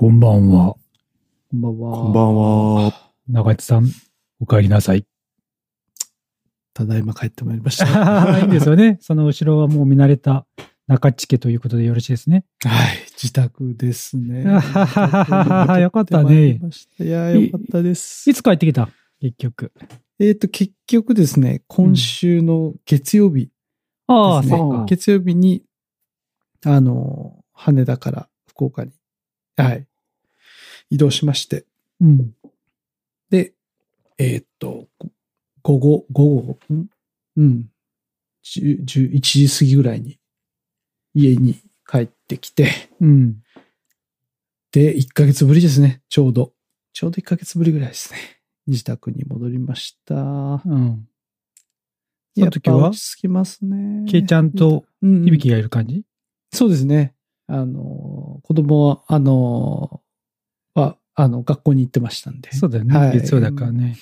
こんばんは。こんばんは。こんばんは。中地さん、お帰りなさい。ただいま帰ってまいりました。いいんですよね。その後ろはもう見慣れた中地家ということでよろしいですね。はい、自宅ですね。あはははははよかったねいやー、よかったですい。つ帰ってきた？結局。えっ、と、結局ですね、今週の月曜日ああ、ですね、そうか。月曜日に、あの、羽田から福岡に、はい、移動しまして、うん。で、えっ、と、午後、午後、んうん、10 11時過ぎぐらいに家に帰ってきて、うん。で、1ヶ月ぶりですね、ちょうど。ちょうど1ヶ月ぶりぐらいですね。自宅に戻りました。うん。その時は？ぱ落ち着きますね。けいちゃんとうんうん響がいる感じ？そうですね。あの、子供は、あの、は、あの、学校に行ってましたんで。そうだよね。はい。月曜だからね。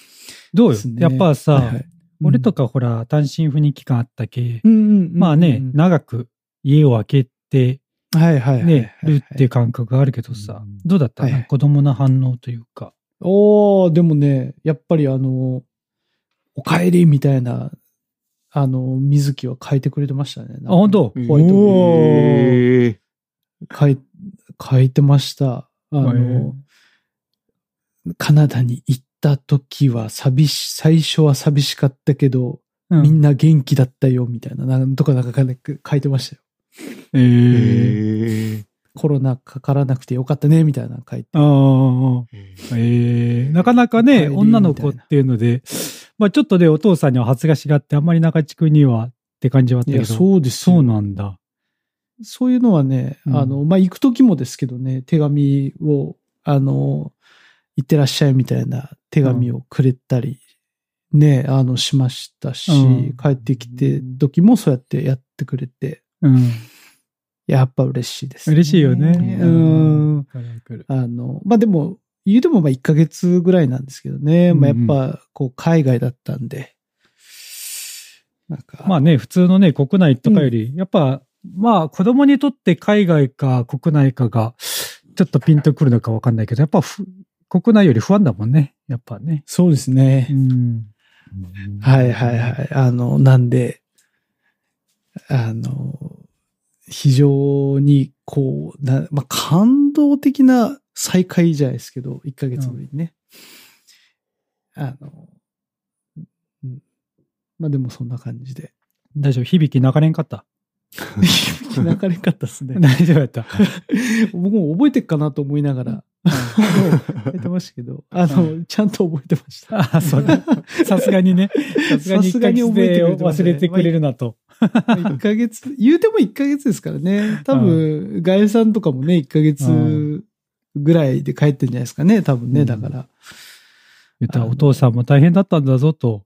どうよ？ですね。やっぱさ、はいはい。俺とかほら、単身赴任期間あったけ、まあね、長く家を空けて、はいはいね、るっていう感覚があるけどさ、うん。どうだった？はいはい。子供の反応というか。おー、でもね、やっぱりあの、お帰りみたいな、あの、水木は書いてくれてましたね。あ、本当？ホワイトおー。え書い、書いてました。あの、カナダに行った時は寂し、最初は寂しかったけど、うん。みんな元気だったよ、みたいな、なんとかなんか書いてましたよ。えー。コロナかからなくてよかったね、みたいなの書いて。ああ、えー。なかなかね、女の子っていうので、まあちょっとね、お父さんには発がしがあって、あんまり中地区にはって感じはあったいや、けど。そうですよ。そうなんだ。そういうのはね、うん。あの、まあ、行く時もですけどね、手紙を、あの、行ってらっしゃいみたいな手紙をくれたり、ね、あの、しましたし、うん。帰ってきて時もそうやってやってくれて、うん。やっぱ嬉しいです、嬉しいよね。うん。わかるわかるあの、まあ、でも、言うてもまあ1ヶ月ぐらいなんですけどね、まあ、やうん。うんっぱ、こう、海外だったんで、なんか、まあね、普通のね、国内とかより、やっぱ、まあ子供にとって海外か国内かが、ちょっとピンとくるのかわかんないけど、やっぱふ国内より不安だもんね。やっぱね。そうですね。うん。はいはいはい。あの、なんで、あの、非常にこう、なまあ、感動的な再会じゃないですけど、1ヶ月ぶりにね。あの、うんまあでもそんな感じで。大丈夫？響き泣かれんかった？泣かれんかったっすね。大丈夫やった。僕も覚えてっかなと思いながら、書いてましたけど、あの、ちゃんと覚えてました。あ、そうだ。さすがにね。さすがに1ヶさすがに月覚えて忘れてくれるなと。1ヶ月、言うても1ヶ月ですからね。多分、ガエさんとかもね、1ヶ月ぐらいで帰ってんじゃないですかね、多分ね、うんだから。言ったらお父さんも大変だったんだぞと。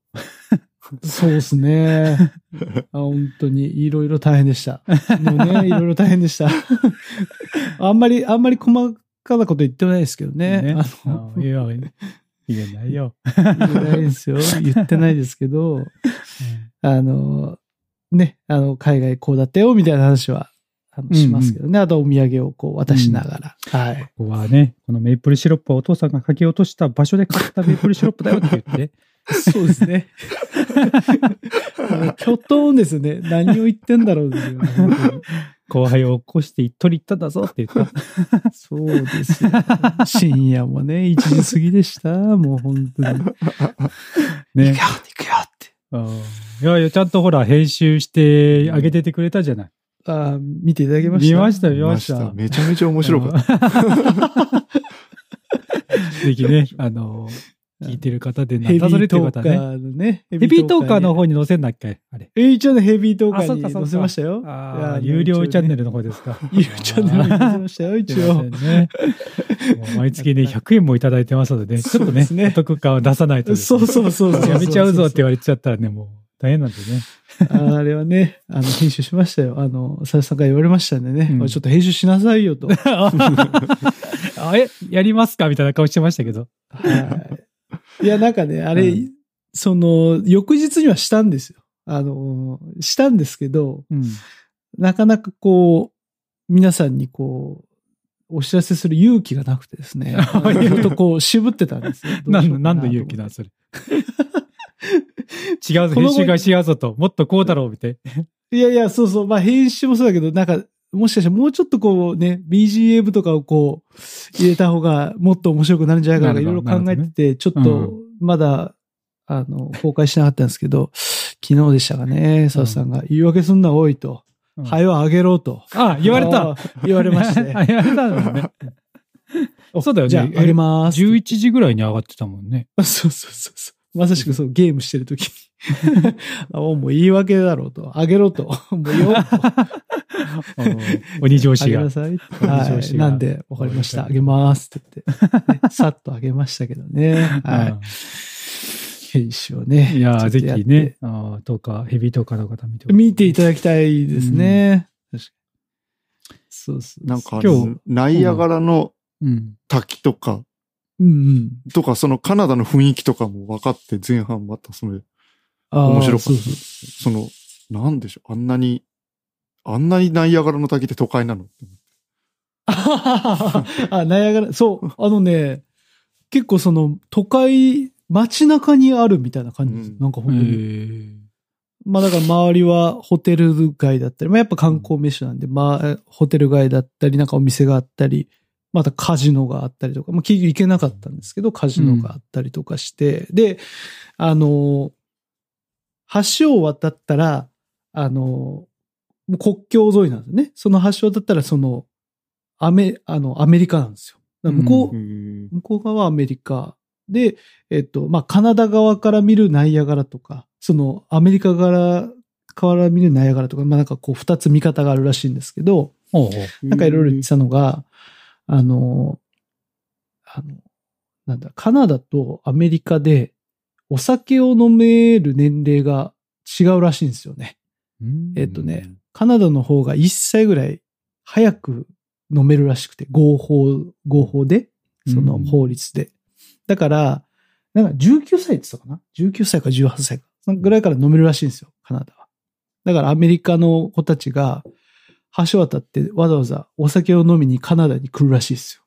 そうですね。あ本当に、いろいろ大変でした。もうね、いろいろ大変でした。あんまり、あんまり細かなこと言ってないですけどね。あのあいや、言えないよ。言ってないですよ。言ってないですけど、あの、ね、あの、海外こうだったよ、みたいな話は、あのしますけどね。あとお土産をこう渡しながら。はい。ここはね、このメープルシロップはお父さんがかけ落とした場所で買ったメープルシロップだよって言って。そうですね。もう巨頭ですね。何を言ってんだろうですよ後輩を起こして取り行ったんだぞって言った。そうですよ。深夜もね、1時過ぎでした。もう本当に。行くよ、ね。行くよって。うんいやいや、ちゃんとほら、編集してあげててくれたじゃない。あー見ていただきました。見ました、見見まし。たた。めちゃめちゃ面白かった。た。ぜひね、あの、聞いてる方で、なたどれートーカてる方ね。ーのね。ヘヘビートーカーのに方に載せんだっけ？あれ。え一応ね、ヘビートーカーに載せましたよ。ああ、有料チャンネル。ルの方ですか。有料チャンネルに載せましたよ、一応ね。毎月ね、100円もいただいてますので、ちょっとねお得感を出さないと。そうそうそう。やめちゃうぞって言われちゃったらね、もう大変なんでね。ああれはね、あの、編集しましたよ。あの、佐々さんから言われましたんでね、うんちょっと編集しなさいよと。あえ、やりますか？みたいな顔してましたけど。はい。いや、なんかね、あれ、うんその、翌日にはしたんですよ。あの、したんですけど、うん。なかなかこう、皆さんにこう、お知らせする勇気がなくてですね。ずっとこう渋ってたんですよ。なんの、どうしようかなんのと勇気だ、それ。違うぞ、編集が違うぞと。もっとこうだろう、みたいいやいや、そうそう。まあ編集もそうだけど、なんか、もしかしたらもうちょっとこうね、BGM とかをこう、入れた方がもっと面白くなるんじゃないかなとかいろいろ考えてて、ちょっうと、まだ、あの、公開してなかったんですけど、昨日でしたかね、佐々さんが、言い訳すんな多いと。うん灰はあげろと。あ、言われた。言われまして。あ言われたんだね。そうだよねじゃあ、あげます。11時ぐらいに上がってたもんね。そうそうそうそう。まさしくそう、ゲームしてるときに。あもう言い訳だろうと。あげろと。もうよ。鬼上司があげな。さい。はい。なんで、わかりました。あげますって言って、ねさっとあげましたけどね。はい。編集をね。いやー、ぜひね、あーとか、ヘビとかの方見て見ていただきたいですね。確かにそうそう。なんかあ今日の、ナイアガラのうん。滝とか、うんうん。とか、そのカナダの雰囲気とかも分かって前半またそれ、面白かった。その、なんでしょう、あんなに、あんなにナイアガラの滝って都会なの？あ、ナイアガラ、そう、あのね、結構その都会、街中にあるみたいな感じです。うん。えなんか本当に。ー。まあだから周りはホテル街だったり、まあやっぱ観光名所なんで、まあホテル街だったり、なんかお店があったり、またカジノがあったりとか、まあ結局行けなかったんですけど、カジノがあったりとかして、で、あの、橋を渡ったら、あの、国境沿いなんですね。その橋を渡ったら、その、アメ、あの、アメリカなんですよ。向こう、うん向こう側はアメリカで、えっと、まあ、カナダ側から見るナイアガラとか、そのアメリカ側から見るナイアガラとか、まあ、なんかこう二つ見方があるらしいんですけど、なんかいろいろ言ってたのが、あの、あの、なんだ、カナダとアメリカでお酒を飲める年齢が違うらしいんですよね。うんえっとね、カナダの方が1歳ぐらい早く飲めるらしくて、合法、合法で、その法律で。だから、なんか19歳って言ってたかな ?19 歳か18歳か。そのぐらいから飲めるらしいんですよ、カナダは。だからアメリカの子たちが、橋渡ってわざわざお酒を飲みにカナダに来るらしいですよ。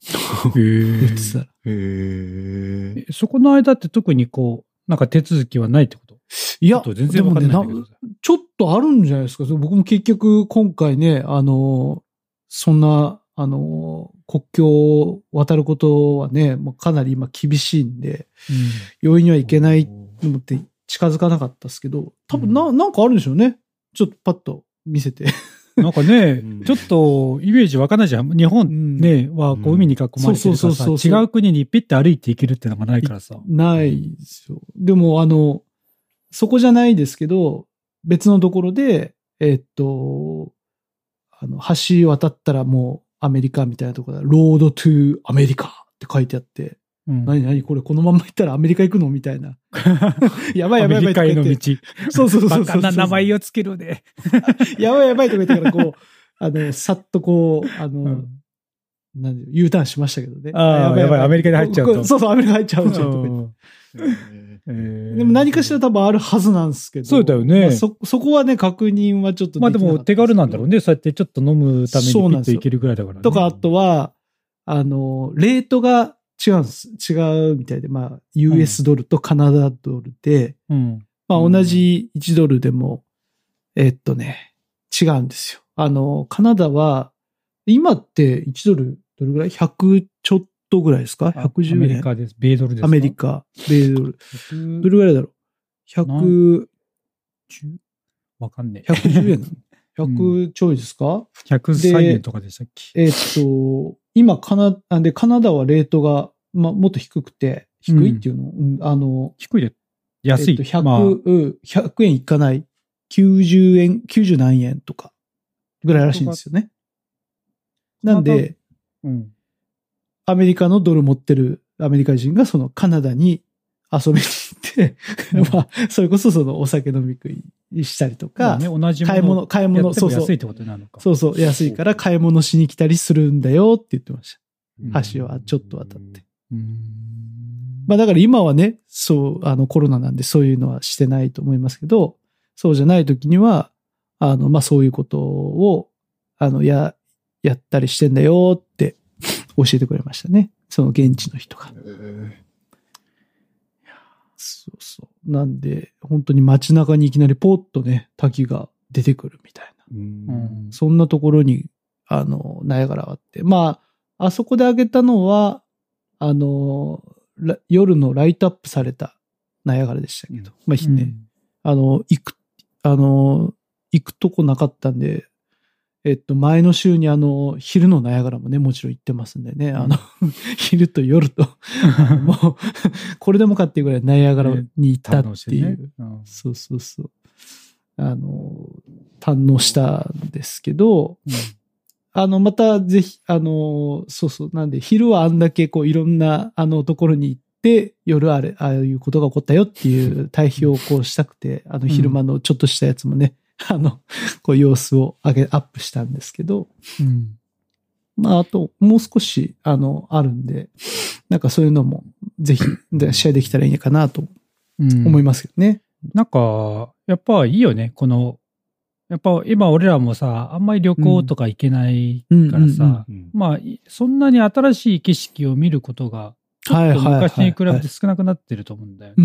へー言ってたら。へえ。えそこの間って特にこう、なんか手続きはないってこと？いや全然わかんないちょっとあるんじゃないですか。僕も結局今回ね、あの、そんな、あの、国境を渡ることはね、もうかなり今厳しいんで、容易にはいけないと思って近づかなかったですけど、多分な、なんかあるんでしょうね。ちょっとパッと見せて。なんかねうん、ちょっとイメージわかんないじゃん。日本ね、はこううん海に囲まれてるからそうそうそうさ、違う国にピッて歩いていけるってのがないからさ。ないですよ。でも、あの、そこじゃないですけど、別のところで、えっと、あの、橋渡ったらもうアメリカみたいなところだ。ロードトゥアメリカって書いてあって、うん何何これこのまま行ったらアメリカ行くのみたいな。やばいやばいやばいとかアメリカへの言って。道。そうそうそうそうバカな名前をつけるで。やばいやばいとか言ってからこう、あの、さっとこう、あの、うんなんで U ターンしましたけどね。あーやばいアメリカに入っちゃうとそうそう、アメリカ入っちゃうじゃんとか言ってえーでも何かしら多分あるはずなんですけど。そうだよねまあそ、そこはね、確認はちょっとまあでも手軽なんだろうね。ね。そうやってちょっと飲むためにピッといけるぐらいだからね。とか、あとは、あの、レートが違うんです。違うみたいで、まあ、US ドルとカナダドルで、うん。まあ同じ1ドルでも、えっとね、違うんですよ。あの、カナダは、今って1ドルどれぐらい ?100 ちょっとぐらいですか ?110 円？アメリカです。米ドルですか？アメリ。カ、米ドル。110どれぐらいだろう ?100、わかんねえ。110円？なの ?100 ちょいですか、103円とかでしたっけ？えっと、今カナ、あで、カナダはレートが、まあ、もっと低くて、低いっていうの、うんあの、低いで。安い。えっと、100、まあ、うん100円いかない。90円、90何円とか、ぐらいらしいんですよね。なんで、うん。アメリカのドル持ってるアメリカ人がそのカナダに遊びに行って、まあ、それこそそのお酒飲み食いしたりとか、まあね、同じ買い物、買い物、そうそうも安いっ。てことなのか。そうそう、安いから買い物しに来たりするんだよって言ってました。橋はちょっと渡って。うーん。まあだから今はね、そう、あのコロナなんでそういうのはしてないと思いますけど、そうじゃない時には、あの、まあそういうことを、あの、や、やったりしてんだよって 教えてくれましたね。その現地の人が。えそうそう。なんで、本当に街中にいきなりポッとね、滝が出てくるみたいな。ーううんん。そんなところに、あの、ナイアガラがあって。まあ、あそこであげたのは、あの、ら夜のライトアップされたナイアガラでしたけど。まあ、ね、あの、行く、あの、行くとこなかったんで、えっと、前の週にあの、昼のナイアガラもね、もちろん行ってますんでね、あの、昼と夜と、もう、これでもかっていうぐらいナイアガラに行ったっていう。ね。うん。そうそうそう。あの、堪能したんですけど、あの、またぜひ、あの、そうそう、なんで、昼はあんだけこういろんな、あの、ところに行って、夜あれ、ああいうことが起こったよっていう対比をこうしたくて、あの、昼間のちょっとしたやつもね、あの、こう様子を上げ、アップしたんですけど、うん。まあ、あと、もう少し、あの、あるんで、なんかそういうのも、ぜひ、でシェアできたらいいのかなとうん。思いますけどね。なんか、やっぱいいよね、この、やっぱ今俺らもさ、あんまり旅行とか行けないからさ、うんまあ、いそんなに新しい景色を見ることが、ちょっと昔に比べて少なくなってると思うんだよね。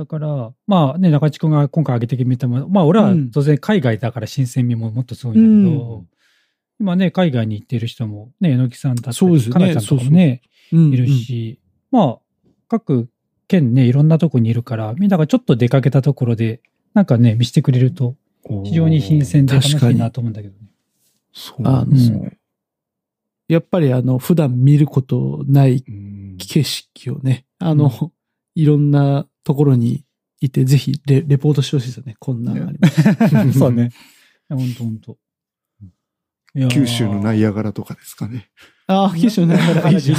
う。うんんだから、まあね、中地君が今回挙げてみても、まあ俺はうん。当然海外だから新鮮味ももっとすごいんだけど、うん。今ね、海外に行ってる人も、ね、榎木さんだったり、ね。かなちゃんとかもね、うんいるし、まあ、各県ね、いろんなとこにいるから、みんながちょっと出かけたところで、なんかね、見せてくれると、非常に新鮮で楽しいなと思うんだけどね。そうなんですね。やっぱりあの、普段見ることないうん。景色をね、あの、いろんなところにいて、ぜひレレポートしてほしいですよね。こんなのあります。そうね。ほんとほんと。いやー九州のナイアガラとかですかね。ああ、九州の中荒尻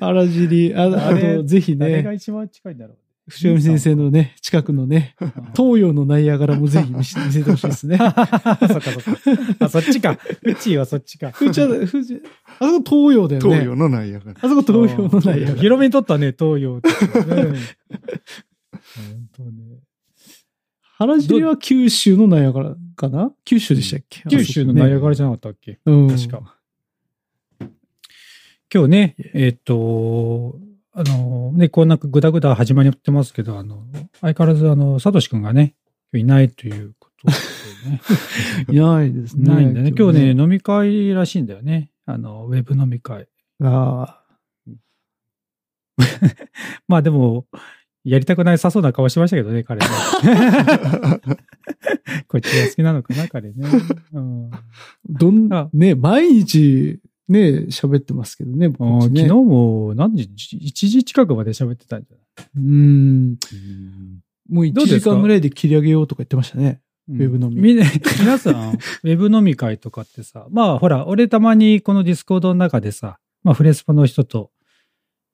荒尻。あああれと、ぜひね、誰が一番近いんだろう。藤波先生のね、近くのね、東洋のナイアガラもぜひ見せてほしいですね。そっかそっか。あ、そっちか。うちはそっちか。ふちゃ、ふちあそこ東洋だよね。東洋のナイアガラ。あそこ東洋のナイアガラ。広めにとったね、東洋ってね。本当ね。原尻は九州のナイアガラかな？九州でしたっけ？九州のナイアガラじじゃなかったっけ？ゃ、うん、確か。今日ね、えっ、と、あの、ね、こんなぐだぐだ始まってますけど、あの、相変わらず、あの、サトシ君がね、いないということでね。いないですね。ないんだね。今日ね、飲み会らしいんだよね。あの、ウェブ飲み会。あ まあでも、やりたくないさそうな顔してましたけどね、彼ね。こっちが好きなのかな、彼ね。うん、あ、どんあね、毎日、ね、喋ってますけどね、僕ね。昨日も何時 ?1 時近くまで喋ってたんじゃない？うん。うん。もう1どうですか時間ぐらいで切り上げようとか言ってましたね。ウェブ飲み。み皆さん、ウェブ飲み会とかってさ、まあほら、俺たまにこのディスコードの中でさ、まあフレスポの人と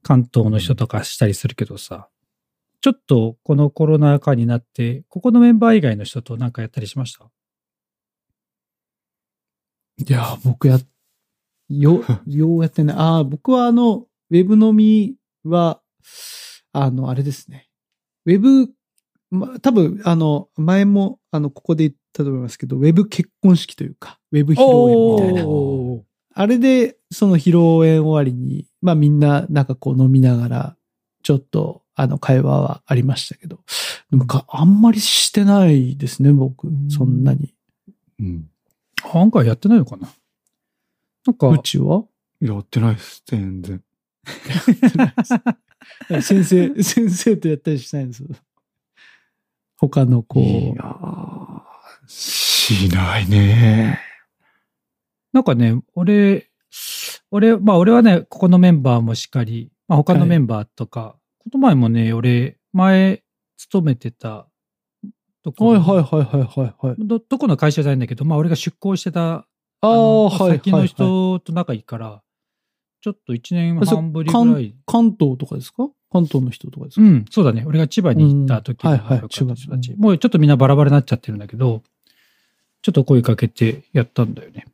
関東の人とかしたりするけどさ、ちょっとこのコロナ禍になって、ここのメンバー以外の人となんかやったりしました？いや、僕や、よ、ようやってね。ああ、僕はあの、ウェブ飲みは、あの、あれですね。ウェブ、ま、多分、あの、前も、あの、ここで言ったと思いますけど、ウェブ結婚式というか、ウェブ披露宴みたいな。あれで、その披露宴終わりに、まあみんな、なんかこう飲みながら、ちょっと、あの、会話はありましたけど、でもか、あんまりしてないですね、僕うん。そんなに。うん。案外やってないのかな？なんか、うちは？やってないです、全然。先生、先生とやったりしないんです？よ。他のこいうや、ーしないね。なんかね、俺、俺、まあ俺はね、ここのメンバーもしっかり、まあ他のメンバーとか、この前もね、俺、前、勤めてたとこはいはいはいはいはいはい。ど、どこの会社じゃないんだけど、まあ俺が出向してた、ああ、のはい。先の人と仲いいから、ちょっと一年半ぶりぐらい。関東とかですか？関東の人とかですか？うん、そうだね。俺が千葉に行った時の人たちもうちょっとみんなバラバラになっちゃってるんだけど、ちょっと声かけてやったんだよね。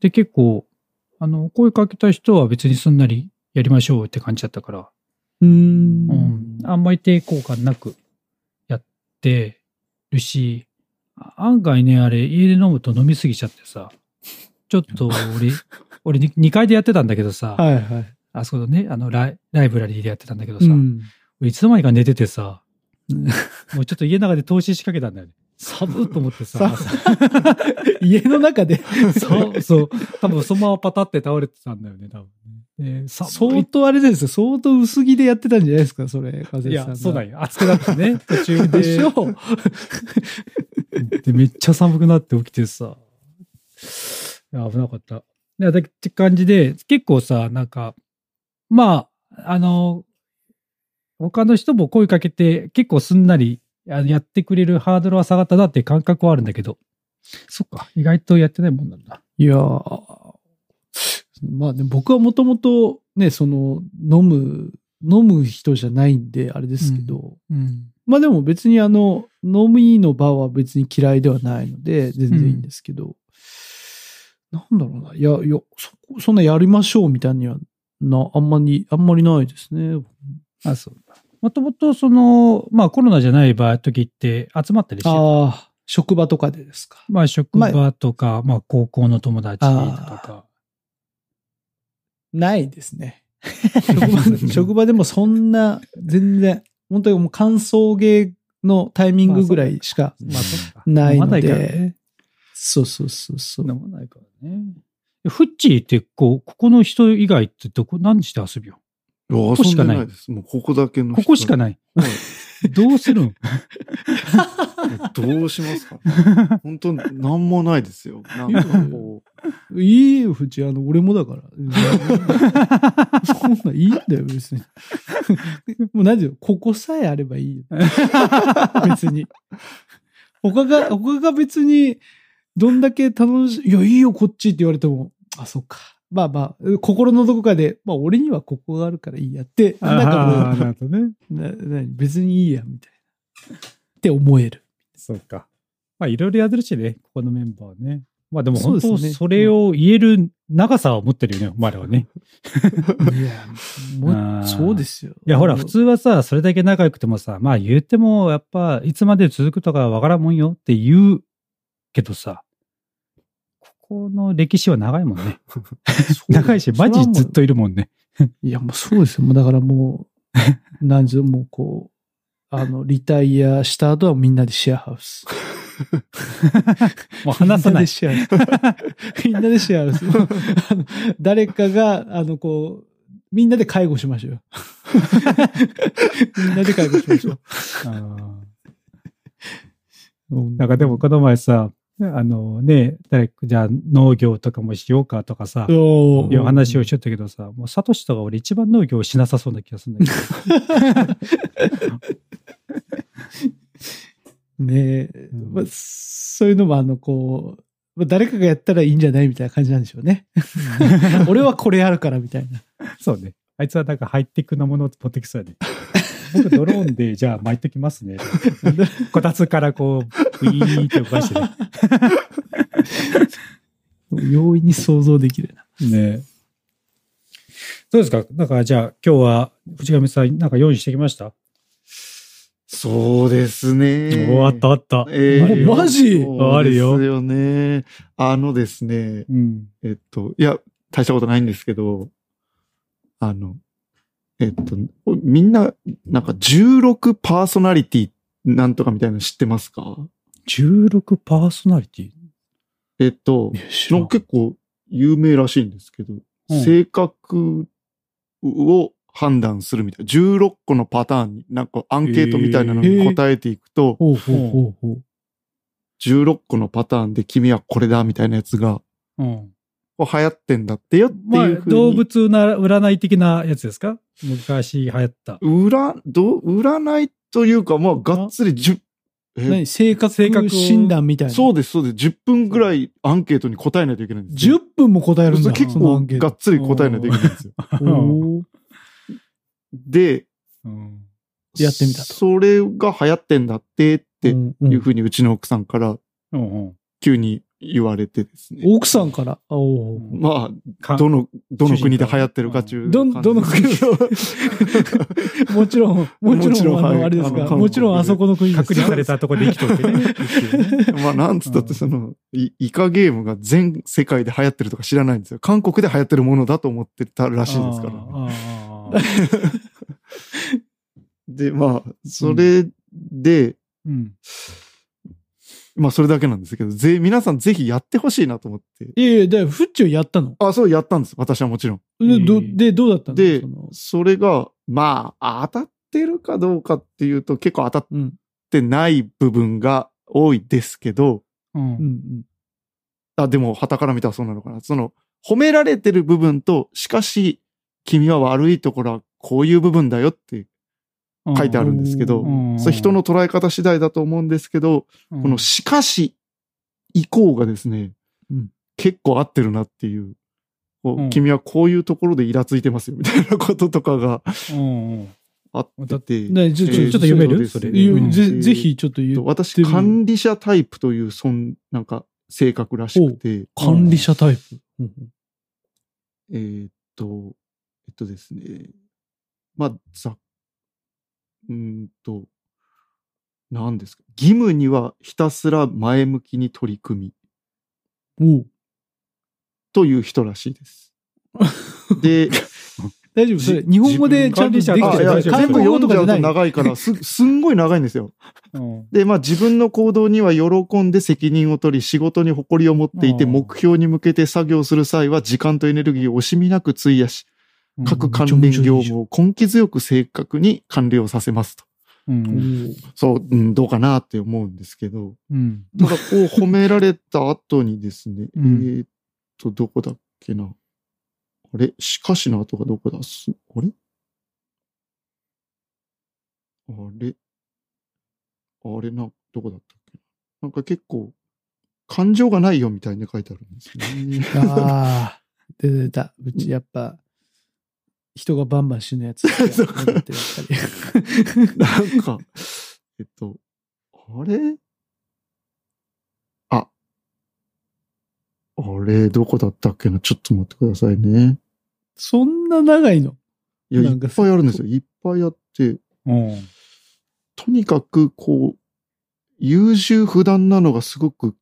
で、結構、あの、声かけた人は別にすんなりやりましょうって感じだったから、うー。うんん、あんまり抵抗感なくやってるし、あ案外ね、あれ、家で飲むと飲みすぎちゃってさ、ちょっと俺、俺に2階でやってたんだけどさ、はいはい。あそこのね、あのライ、ライブラリーでやってたんだけどさ、うん。いつの間にか寝ててさ、もうちょっと家の中で投資しかけたんだよね。寒っと思ってさ、家の中でそう、そう、多分そのままパタって倒れてたんだよね、多分ね。で寒相い当あれですよ。相当薄着でやってたんじゃないですか、それ、風さんが。や、そうだよ。暑くなってね、途中で。でしょで、めっちゃ寒くなって起きてさ、危なかった。って感じで、結構さ、なんか、まあ、あの、他の人も声かけて、結構すんなりやってくれるハードルは下がったなって感覚はあるんだけど、そっか、意外とやってないもんなんだ。いやーまあね、僕はもともとね、その、飲む、飲む人じゃないんで、あれですけど、うん。まあでも別にあの、飲みの場は別に嫌いではないので、全然いいんですけど、なんだろうな、いや、いや、そこ、そんなやりましょうみたいには、な、あんまり、あんまりないですね。あ、そうだ。もともと、その、まあコロナじゃない場合、時って集まったりしてた？ああ、職場とかでですか？まあ職場とか、まあ高校の友達とか。ないですね。職場 職場でもそんな、全然、本当にもう歓送迎のタイミングぐらいしか。ないの飲まないからで、ね。そうそうそうそう。飲まないからね。フッチーってこう、ここの人以外ってどこ、何して遊びよ？ここしかないないです。もうここだけの人。ここしかない。はいどうするん どうしますか？本当なんもないですよ。なんかこいいよ、ふち、あの、俺もだから。そんなんいいんだよ、別に。もう何でよ、ここさえあればいいよ。別に。他が、他が別に、どんだけ楽しい、いや、いいよ、こっちって言われても、あ、そっか。まあまあ、心のどこかで、まあ、俺にはここがあるからいいやって、なんかもう、ね。なな別にいいや、みたいな。って思える。そうか。まあいろいろやってるしね、ここのメンバーはね。まあでも本当それを言える長さを持ってるよね、お前らはね。いや、もう、そうですよ。いやほら、普通はさ、それだけ仲良くてもさ、まあ言ってもやっぱいつまで続くとかわからんもんよって言うけどさ、ここの歴史は長いもんね。長いし、マジずっといるもんね。いや、もうそうですよ。もうだからもう、なんじゅう、もうこう、あの、リタイアした後はみんなでシェアハウス。もう話さない。みんなでシェアハウス。みんなでシェアハウス。誰かが、あの、こう、みんなで介護しましょうよ。みんなで介護しましょう。なんかでもこの前さ、あのね、誰かじゃあ農業とかもしようかとかさ、おいう話をしちゃったけどさ、もうサトシとか俺一番農業しなさそうな気がするんだけど。ねえ、うんまあ、そういうのもあの、こう、まあ誰かがやったらいいんじゃないみたいな感じなんでしょうね。俺はこれあるからみたいな。そうね。あいつはなんかハイテクなものを持ってきそうやね。僕ドローンでじゃあ巻いときますね。こたつからこう、ウィーンって動かしてね。容易に想像できるな。ねどうですか？だからじゃあ今日は藤上さんなんか用意してきました、そうですね。おあったあった。えーおマジ？あるよですよね。あのですね、うん。えっと、いや、大したことないんですけど、あの、えっと、みんな、なんか16パーソナリティなんとかみたいなの知ってますか？16パーソナリティ？えっと、結構有名らしいんですけど、うん性格を判断するみたいな、16個のパターンに、なんかアンケートみたいなのに答えていくと、ほうほうほうほう。16個のパターンで君はこれだみたいなやつが、うん。流行ってんだってよってまあいう。動物な占い的なやつですか？昔流行った。裏、ど、占いというか、まあ、がっつり10、え？何？性格性格を診断みたいな。そうです、そうです。10分ぐらいアンケートに答えないといけないんですよ。10分も答えるんだ。結構がっつり答えないといけないんですよ。で、うん。やってみたとそれが流行ってんだってっていうふうにうちの奥さんから。急に言われてですね。奥さんから？おーまあ、かどの、どの国で流行ってるかっていうどどの国 もちろん、もちろん、もちろんあの、はいあれですが、あのもちろんあそこの国です隔離されたとこで生きとってね。まあ、なんつったってその、イイカゲームが全世界で流行ってるとか知らないんですよ。韓国で流行ってるものだと思ってたらしいですから。で、まあ、それで、うん。まあ、それだけなんですけど、ぜ、皆さんぜひやってほしいなと思って。いやいや、だフッチョやったの？あ、そうやったんです。私はもちろん。で、ど、えーで、どうだったの？でそれが、まあ、当たってるかどうかっていうと、結構当たっうん、てない部分が多いですけど、うん。あ、でも、旗から見たらそうなのかな。その、褒められてる部分と、しかし、君は悪いところはこういう部分だよって書いてあるんですけど、うん。それ人の捉え方次第だと思うんですけど、うん。このしかし以降がですね、うん。結構合ってるなっていう。君はこういうところでイラついてますよみたいなこととかがあってて。ねちょ、ちょ、っと読める？それ。ぜぜひちょっと言う。私、管理者タイプという、そん、なんか、性格らしくて、管理者タイプ。えーっと、えっとですね。まあ、ざ、うーんと、何ですか？義務にはひたすら前向きに取り組みという人らしいです。で、大丈夫？それ、じ日本語でちゃんとできてる全部読んじゃうとい。長いから、す、すんごい長いんですよ。うんで、まあ自分の行動には喜んで責任を取り、仕事に誇りを持っていて、うん目標に向けて作業する際は時間とエネルギーを惜しみなく費やし、各関連業務を根気強く正確に完了させますと。うん。そう、うん、どうかなって思うんですけど、うん。ただこう褒められた後にですね、うん。えーっと、どこだっけな。あれ？しかしの後がどこだす？あれ？あれ？あれな、どこだったっけな。んか結構、感情がないよみたいに書いてあるんですね。ああ、出た出た。うちやっぱ、人がバンバン死ぬやつ。なんか、えっと、あれ？あ、あれ、どこだったっけな？ちょっと待ってくださいね。そんな長いの？いや、ないんかっぱいあるんですよ。いっぱいあって、うんとにかく、こう、優柔不断なのがすごく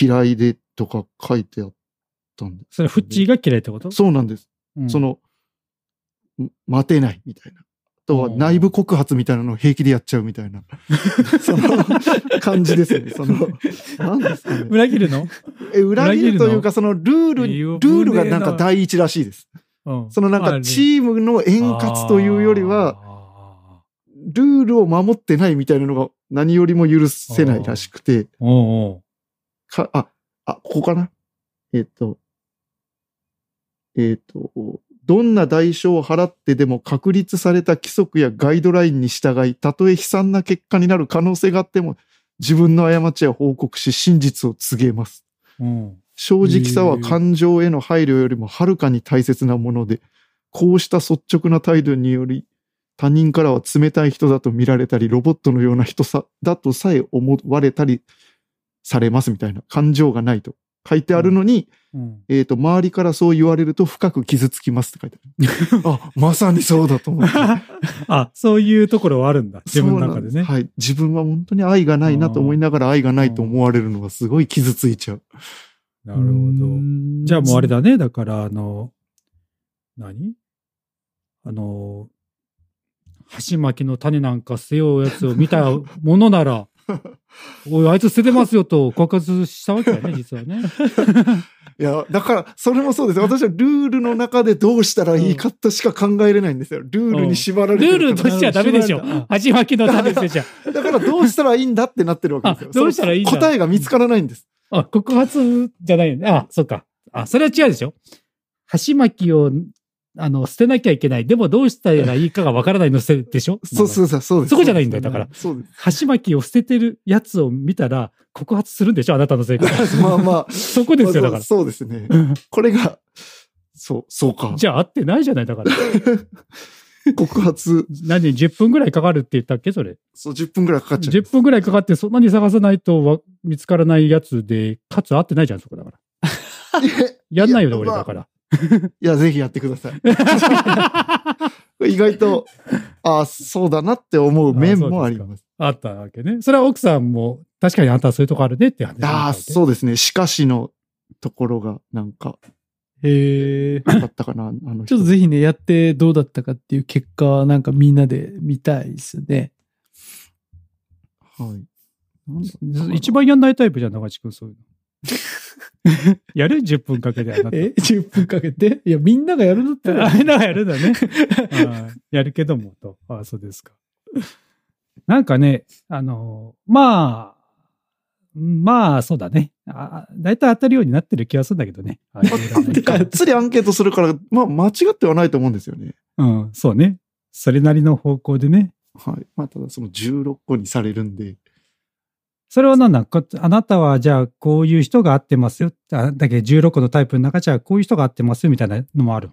嫌いでとか書いてあったんです。それ、フッチーが嫌いってこと？そうなんです。うんその、ん待てないみたいな。あとはうん内部告発みたいなのを平気でやっちゃうみたいな。その感じですね。その、なんですかね。裏切るの？え裏切るという裏か、そのルール、ルールがなんか第一らしいです。うんそのなんかチームの円滑というよりは、あルールを守ってないみたいなのが何よりも許せないらしくて、か、あ、あ、ここかな？えっ、と、えっ、と、どんな代償を払ってでも確立された規則やガイドラインに従い、たとえ悲惨な結果になる可能性があっても、自分の過ちは報告し、真実を告げます。うん。正直さは感情への配慮よりもはるかに大切なもので、こうした率直な態度により、他人からは冷たい人だと見られたり、ロボットのような人さ、だとさえ思われたりされますみたいな。感情がないと書いてあるのに、うんえっ、と、周りからそう言われると深く傷つきますって書いてある。あ、まさにそうだと思って。あ、そういうところはあるんだ。自分の中でね。はい。自分は本当に愛がないなと思いながら愛がないと思われるのがすごい傷ついちゃう。なるほど。じゃあもうあれだね。だから、あの、何？あの、箸巻きの種なんか捨てようやつを見たものなら、おい、あいつ捨ててますよと告発したわけだね、実はね。いや、だから、それもそうです。私はルールの中でどうしたらいいかとしか考えれないんですよ。ルールに縛られてるから。ルールとしてはダメでしょ縛られた。箸巻きの種捨てちゃ。だからどうしたらいいんだってなってるわけですよ。あどうしたらいい答えが見つからないんです。あ、告発じゃないよね。あ、そっか。あ、それは違うでしょ。箸巻きを、あの、捨てなきゃいけない。でもどうしたらいいかがわからないの捨てでしょ？そうそうそう、そうです。そこじゃないんだよだからそうです。箸巻きを捨ててるやつを見たら告発するんでしょ？あなたのせいで。まあまあ。そこですよ、だから。そうですね。これが、そう、そうか。じゃあ合ってないじゃない、だから。告発、何、10分ぐらいかかるって言ったっけそれ？そう、10分ぐらいかかっちゃう。10分ぐらいかかって、そんなに探さないとわ見つからないやつで、かつ合ってないじゃん、そこだから。やんないよね、俺だから。いや、ぜひやってください。意外と、ああ、そうだなって思う面もあります。あったわけね。それは奥さんも、確かにあんたはそういうとこあるねって話ああ、う。そうですね。しかしのところが、なんか、へえ。だったかな、あの人。ちょっとぜひね、やってどうだったかっていう結果、なんかみんなで見たいですね。はい。一番やんないタイプじゃん、長地君、そういうの。やる ?10 分かけてあなた。え ?10 分かけて？いや、みんながやる んだったら。あれならやるんだね。やるけども、と。ああ、そうですか。なんかね、あの、まあ、まあ、そうだね。あだいたい当たるようになってる気がするんだけどね。あれがっつりアンケートするから、まあ、間違ってはないと思うんですよね。うん、そうね。それなりの方向でね。はい。まあ、ただその16個にされるんで、それは何だこあなたはじゃあこういう人が合ってますよ。あだけど16個のタイプの中じゃあこういう人が合ってますよみたいなのもある。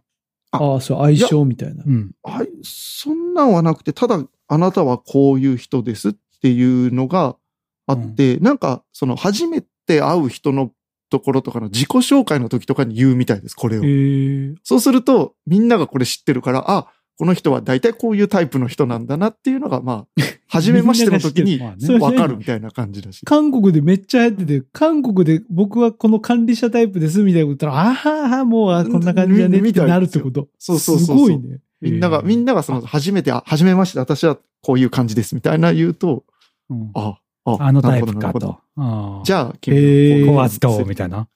ああ、そう、相性みたいな。うん。はい、そんなんはなくて、ただ、あなたはこういう人ですっていうのがあって、なんか、その、初めて会う人のところとかの自己紹介の時とかに言うみたいです、これを。そうすると、みんながこれ知ってるから、あ、この人は大体こういうタイプの人なんだなっていうのが、まあ、初めましての時にまあねそれわかるみたいな感じだし。韓国でめっちゃ流行ってて、韓国で僕はこの管理者タイプですみたいなこと言ったら、あはは、もうあこんな感じだねってなるってこと。そうそうそうすごいね。みんなが、みんながその、初めて、あ初めまして、私はこういう感じですみたいな言うと、うんあ、あ、あのタイプかと。あじゃあ、君はこう扱おうみたいな。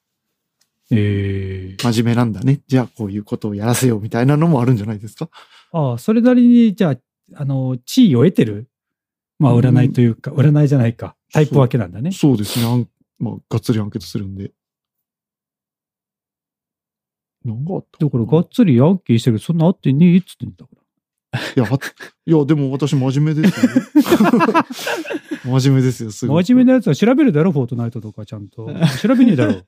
ええ。真面目なんだね。じゃあ、こういうことをやらせようみたいなのもあるんじゃないですか？ああ、それなりに、じゃあ、あの、地位を得てる。まあ、占いというか、占いじゃないか。タイプ分けなんだね。そうですね。まあ、がっつりアンケートするんで。なんかあっただから、がっつりヤンキーしてるけど、そんなあってねえっつってんだから。いや、は いや、でも私真面目ですよ。真面目ですよ、すごい。真面目なやつは調べるだろ、フォートナイトとかちゃんと。調べねえだろ。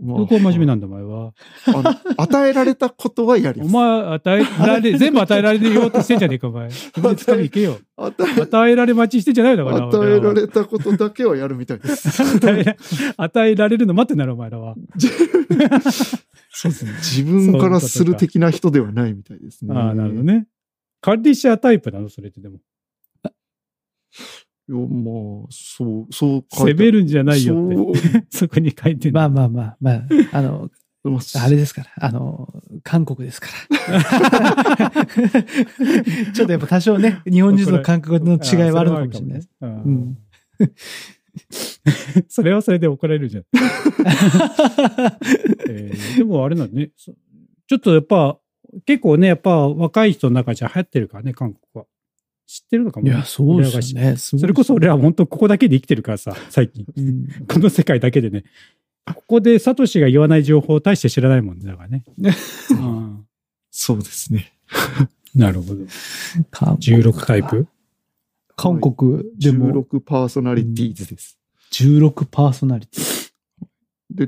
まあどこは真面目なんだ、お前は。与えられたことはやります。お前、与えられ、全部与えられようとしてんじゃねえか、お前。掴み行けよ。与えられ待ちしてんじゃないのかな、与えら俺れたことだけはやるみたいです。ら は与えら与えられるの待ってんだろ、お前らは。そうですね。自分からする的な人ではないみたいですね。ああ、なるほどね。管理者タイプなの、それってでも。いや、まあ、そう、そう書いて攻めるんじゃないよって。そう そこに書いてまあまあまあまあ、あの、まあれですから、あの、韓国ですから。ちょっとやっぱ多少ね、日本人の感覚の違いはあるのかもしれないです。それはそれはそれで怒られるじゃん。えーでもあれなんね。そちょっとやっぱ、結構ね、やっぱ若い人の中じゃ流行ってるからね、韓国は。知ってるのかもね、いや、そうですよね。それこそ俺ら本当ここだけで生きてるからさ、最近。うんこの世界だけでね。ここでサトシが言わない情報を大して知らないもんね、だからね。う んそうですね。なるほど。韓国16タイプ？韓国でも16パーソナリティーズです。16パーソナリティ。で、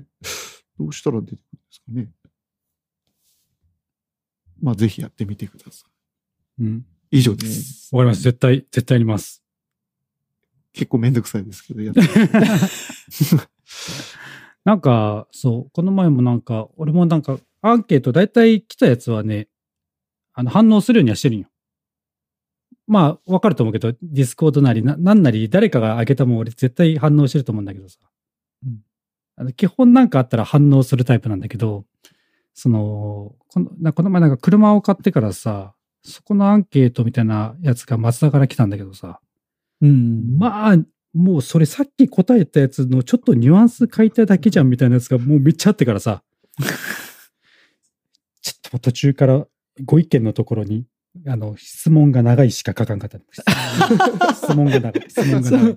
どうしたら出てくるんですかね。まあ、ぜひやってみてくださうん。い。以上です。わかります。絶対、絶対やります。結構めんどくさいですけど、やって なんか、そう、この前もなんか、俺もなんか、アンケート大体来たやつはね、あの、反応するようにはしてるんよ。まあ、わかると思うけど、ディスコードなりな、なんなり、誰かが上げたもん俺絶対反応してると思うんだけどさ。うんあの基本なんかあったら反応するタイプなんだけど、その、このなこの前なんか車を買ってからさ、そこのアンケートみたいなやつが松田から来たんだけどさ、うん。まあ、もうそれさっき答えたやつのちょっとニュアンス書いただけじゃんみたいなやつがもうめっちゃあってからさ、ちょっと途中からご意見のところに、あの、質問が長いしか書かんかった。質問が長い。質問が長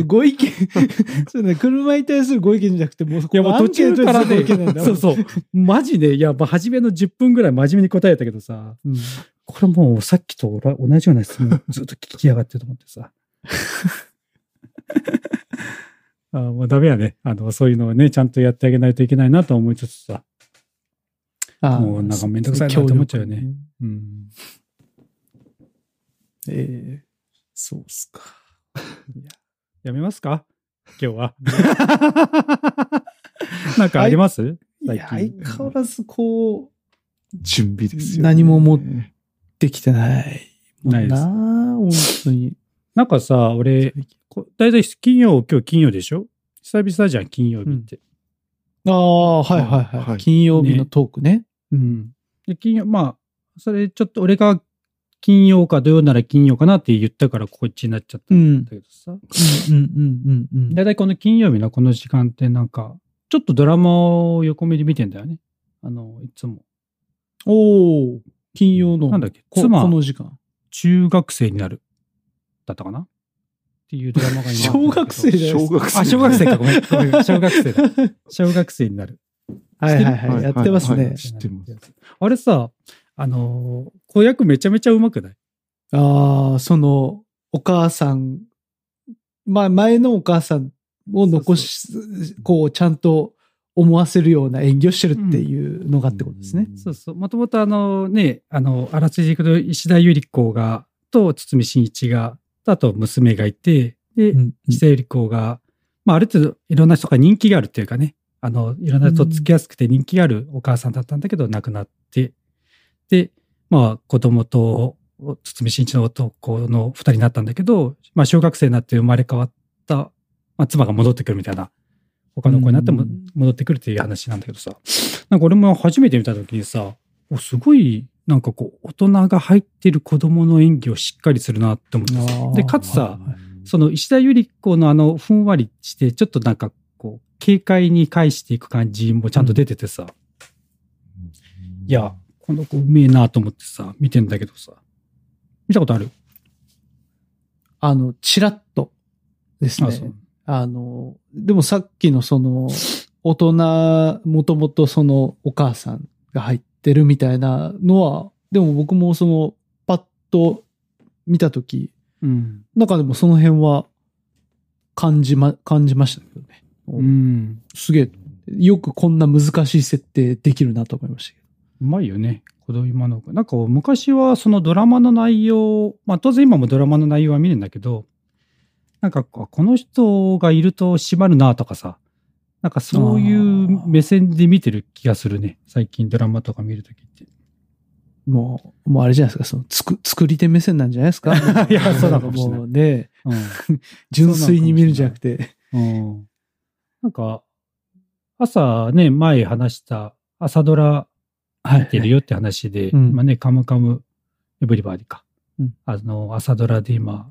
い。ご意見、そうね、車に対するご意見じゃなくて、もう、いやもう途中からねそうそう。マジで、いや、まあ、初めの10分ぐらい真面目に答えたけどさ、うんこれもうさっきと同じような質問 ずっと聞きやがってると思ってさ。あもうダメやね。あの、そういうのをね、ちゃんとやってあげないといけないなと思いつつさ。あもうなんかめんどくさいなって思っちゃうよね。うん。ええそうっすか。やめますか？今日は。なんかあります？いや、相変わらずこう、準備ですよ、何も持っできてないもんないですな。本当に。なんかさ、俺、こだいたい金曜、今日金曜でしょ？久々じゃん、金曜日って。ああ、はいはいはい。はい金曜日のトークね。うん。で、金曜、まあ、それちょっと俺が金曜か土曜なら金曜かなって言ったからこっちになっちゃったうんんだ。けどさ。うんうんうんうんだいたいこの金曜日のこの時間ってなんか、ちょっとドラマを横目で見てんだよね。あの、いつも。おお金曜の。なんだっけ？こ妻この時間。中学生になる。だったかな？っていうドラマが今。小学生じゃないですか。小学生。あ、小学生か。ごめん。ごめん小学生だ。小学生になる。はいはいははいい。やってますね。知ってますあれさ、あのー子役めちゃめちゃうまくない？ああ、その、お母さん、まあ前のお母さんを残し、こう、ちゃんと思わせるような演技をしてるっていうのがってことですね。そうそう。もともとあのね、あの、あらすじでいくと石田ゆり子が、と堤真一が、とあと娘がいて、で、うん石田ゆり子が、まあある程度いろんな人が人気があるっていうかね、あの、いろんな人と付きやすくて人気があるお母さんだったんだけど亡くなって、で、まあ子供と堤真一の男の二人になったんだけど、まあ小学生になって生まれ変わった、まあ妻が戻ってくるみたいな、他の子になってもうん。戻ってくるっていう話なんだけどさ、なんか俺も初めて見た時にさ、おすごい、なんかこう、大人が入ってる子供の演技をしっかりするなって思ってで、かつさ、その石田ゆり子のあの、ふんわりして、ちょっとなんかこう、軽快に返していく感じもちゃんと出ててさ、いや、この子うめえなと思ってさ、見てんだけどさ、見たことある？あの、チラッとですね。あの、でもさっきのその、大人、もともとそのお母さんが入ってるみたいなのは、でも僕もその、パッと見たとき、うん。なんかでもその辺は感じま、感じましたけどね。うん。すげえ。よくこんな難しい設定できるなと思いましたけうまいよね。子供今の。なんか昔はそのドラマの内容、まあ当然今もドラマの内容は見るんだけど、なんかこの人がいると締まるなとかさ、なんかそういう目線で見てる気がするね。最近ドラマとか見るときって。ど。もう、もうあれじゃないですか、その、つく、作り手目線なんじゃないですか？いやそうなのかもしれないもうね、うん。純粋に見るんじゃなくて。うん。なんか、朝ね、前話した朝ドラは見てるよって話で、うん今ね、カムカムエブリバディか。うんあの、朝ドラで今、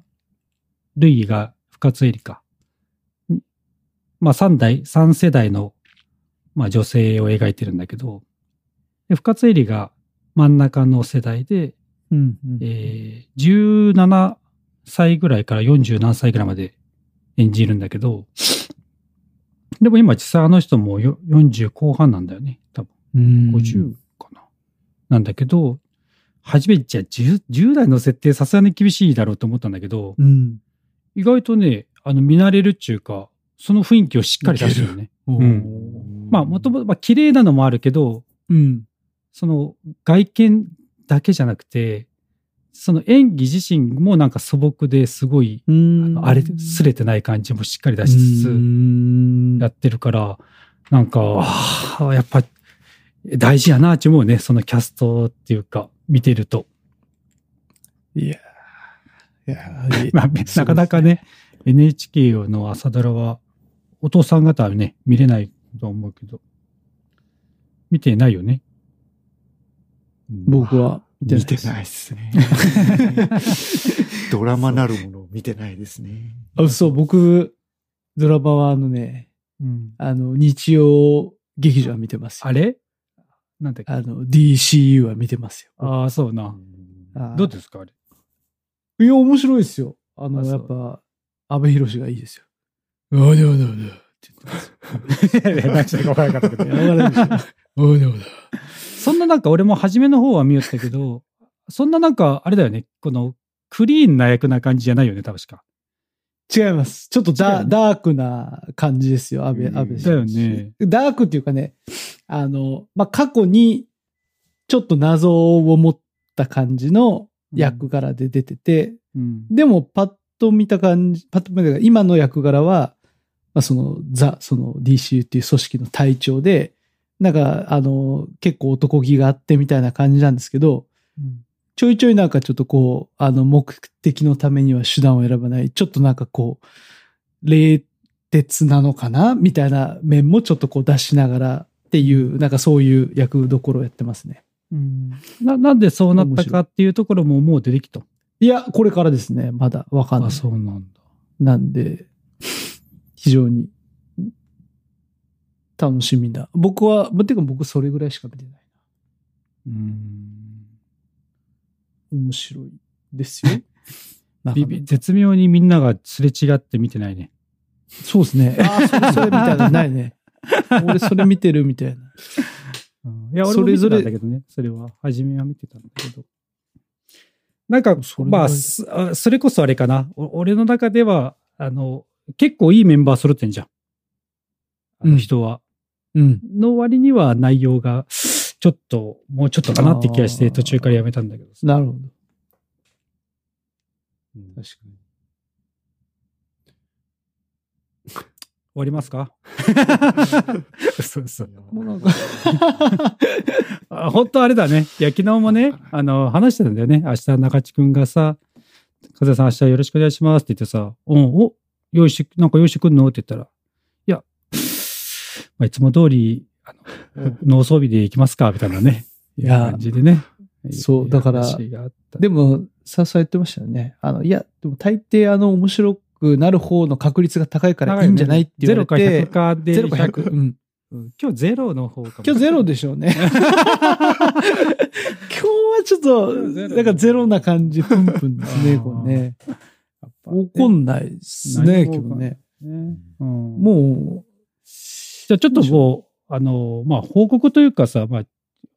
ルイが深津絵里か。にまあ、三代、三世代の、まあ、女性を描いてるんだけど、で深津絵里が真ん中の世代で、うんうんえー、17歳ぐらいから40何歳ぐらいまで演じるんだけど、でも今実際あの人もよ40後半なんだよね。多分。うん50かな。なんだけど、初めじゃあ 10, 10代の設定さすがに厳しいだろうと思ったんだけど、うん。意外とね、あの見慣れるっていうか、その雰囲気をしっかり出してるよね。うんまあもともと、まあ綺麗なのもあるけど、うん。その外見だけじゃなくて、その演技自身もなんか素朴ですごい、あうんのあれ、すれてない感じもしっかり出しつつうんやってるから、なんか、やっぱ大事やなって思うね、そのキャストっていうか、見てると。いや、いや、まあ、なかなかね、NHK の朝ドラは、お父さん方はね、見れないと思うけど、見てないよね。僕は見てないですね。ドラマなるものを見てないですね。あ、そう、僕、ドラマはあのね、うん、あの、日曜劇場は見てますよ。あれ？なんだっけ？あの、DCU は見てますよ。ああ、そうな。あどうですかあれ？いや、面白いですよ。あの、あそうやっぱ、安倍博がいいですよ。あでもだめだ。って言ってます。何か分からなかったけど。いやわかるでしょ。あで。そんななんか俺も初めの方は見よったけど、そんななんかあれだよね、このクリーンな役な感じじゃないよね、確か。違います。ちょっとダ,、よねダークな感じですよ、安倍、うん安倍だよね。ダークっていうかね、あの、まあ、過去に、ちょっと謎を持った感じの役柄で出てて、うん。でも、パッと見た感じ、パッと見た今の役柄は、まあ、その、ザ、その DCU っていう組織の隊長で、なんか、あの、結構男気があってみたいな感じなんですけど、うんちょいちょいなんかちょっとこう、あの、目的のためには手段を選ばない、ちょっとなんかこう、冷徹なのかな？みたいな面もちょっとこう出しながらっていう、なんかそういう役どころをやってますね。うんななんでそうなったかっていうところももう出てきた？いや、これからですね。まだわかんなあ、い。そうなんだ。なんで、非常に楽しみな。僕は、まてか僕それぐらいしか見てないうん。な。面白いですよ。ビビ絶妙にみんながすれ違って見てないね。そうですね。ああ、それそれみたいなのないね。俺それ見てるみたいな。うんいや、俺も見てたんだけどね。それは、初めは見てたんだけど。なんか、まあ、それこそあれかな。お俺の中では、あの、結構いいメンバー揃ってんじゃん。あうんの人は。うん。の割には内容が、ちょっと、もうちょっとかなって気がして、途中からやめたんだけどさ。なるほど。確かに。わりますか？そうそう。もうなんかあ本当あれだね。いや、昨日もね、あの、話してたんだよね。明日中地くんがさ、風さん明日よろしくお願いしますって言ってさ、うん、お、用意して、なんか用意してくんの？って言ったら、いや、まあ、いつも通り、あの、農装備で行きますか？みたいなね。いや感じでね。そうだからでも、ささ言ってましたよね。あの、いや、でも大抵あの、面白くなる方の確率が高いからいいんじゃないって言われて。ゼロか100かで。ゼロか100。うん。うん今日ゼロの方かも。今日ゼロでしょうね。今日はちょっと、なんかゼロな感じ、プンプンですね、これね。怒んないですね、今日ね。ね。うじゃあちょっともう、あの、まあ、報告というかさ、まあ、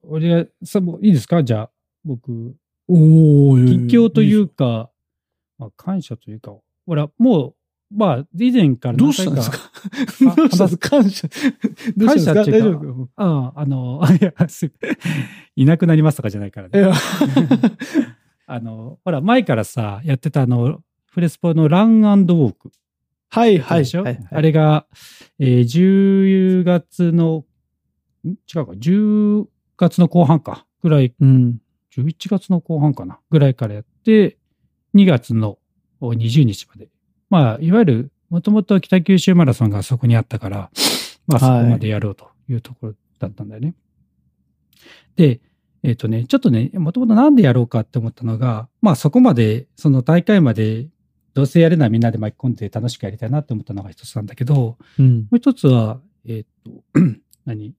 俺が、さ、もういいですか？じゃあ、僕、う、おー近況というか、まあ、感謝というか、ほら、もう、まあ、以前からどうしたんですか？あ どうしたんですか？感謝。どうしたんですか？大丈夫？ああ、あの、いや、すいなくなりますとかじゃないからね。あの、ほら、前からさ、やってたあの、フレスポのランウォーク。はい、はい。あれが、えー10月の、ん？違うか、10月の後半か、ぐらい、うん。11月の後半かな、ぐらいからやって、2月の20日まで。まあ、いわゆる、もともと北九州マラソンがそこにあったから、まあ、そこまでやろうというところだったんだよね。で、えっ、とね、ちょっとね、もともとなんでやろうかって思ったのが、まあそこまで、その大会まで、どうせやるならみんなで巻き込んで楽しくやりたいなって思ったのが一つなんだけど、うん。もう一つは、えっ、と、何？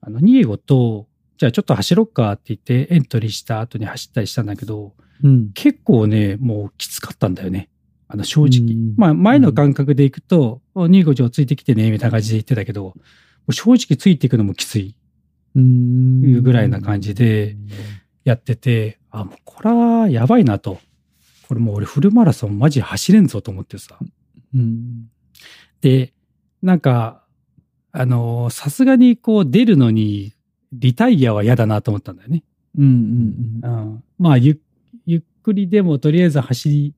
あの、ニエゴと、じゃあちょっと走ろっかって言ってエントリーした後に走ったりしたんだけど、うん。結構ね、もうきつかったんだよね。あの、正直。うんまあ、前の感覚でいくと、おニーゴ上ついてきてね、みたいな感じで言ってたけど、正直ついていくのもきついうん。いうぐらいな感じでやってて、あ、もうこれはやばいなと。これもう俺フルマラソンマジ走れんぞと思ってさ。うん。で、なんか、あの、さすがにこう出るのに、リタイアは嫌だなと思ったんだよね。うん。うん。うん、まあゆ、ゆっくりでもとりあえず走り、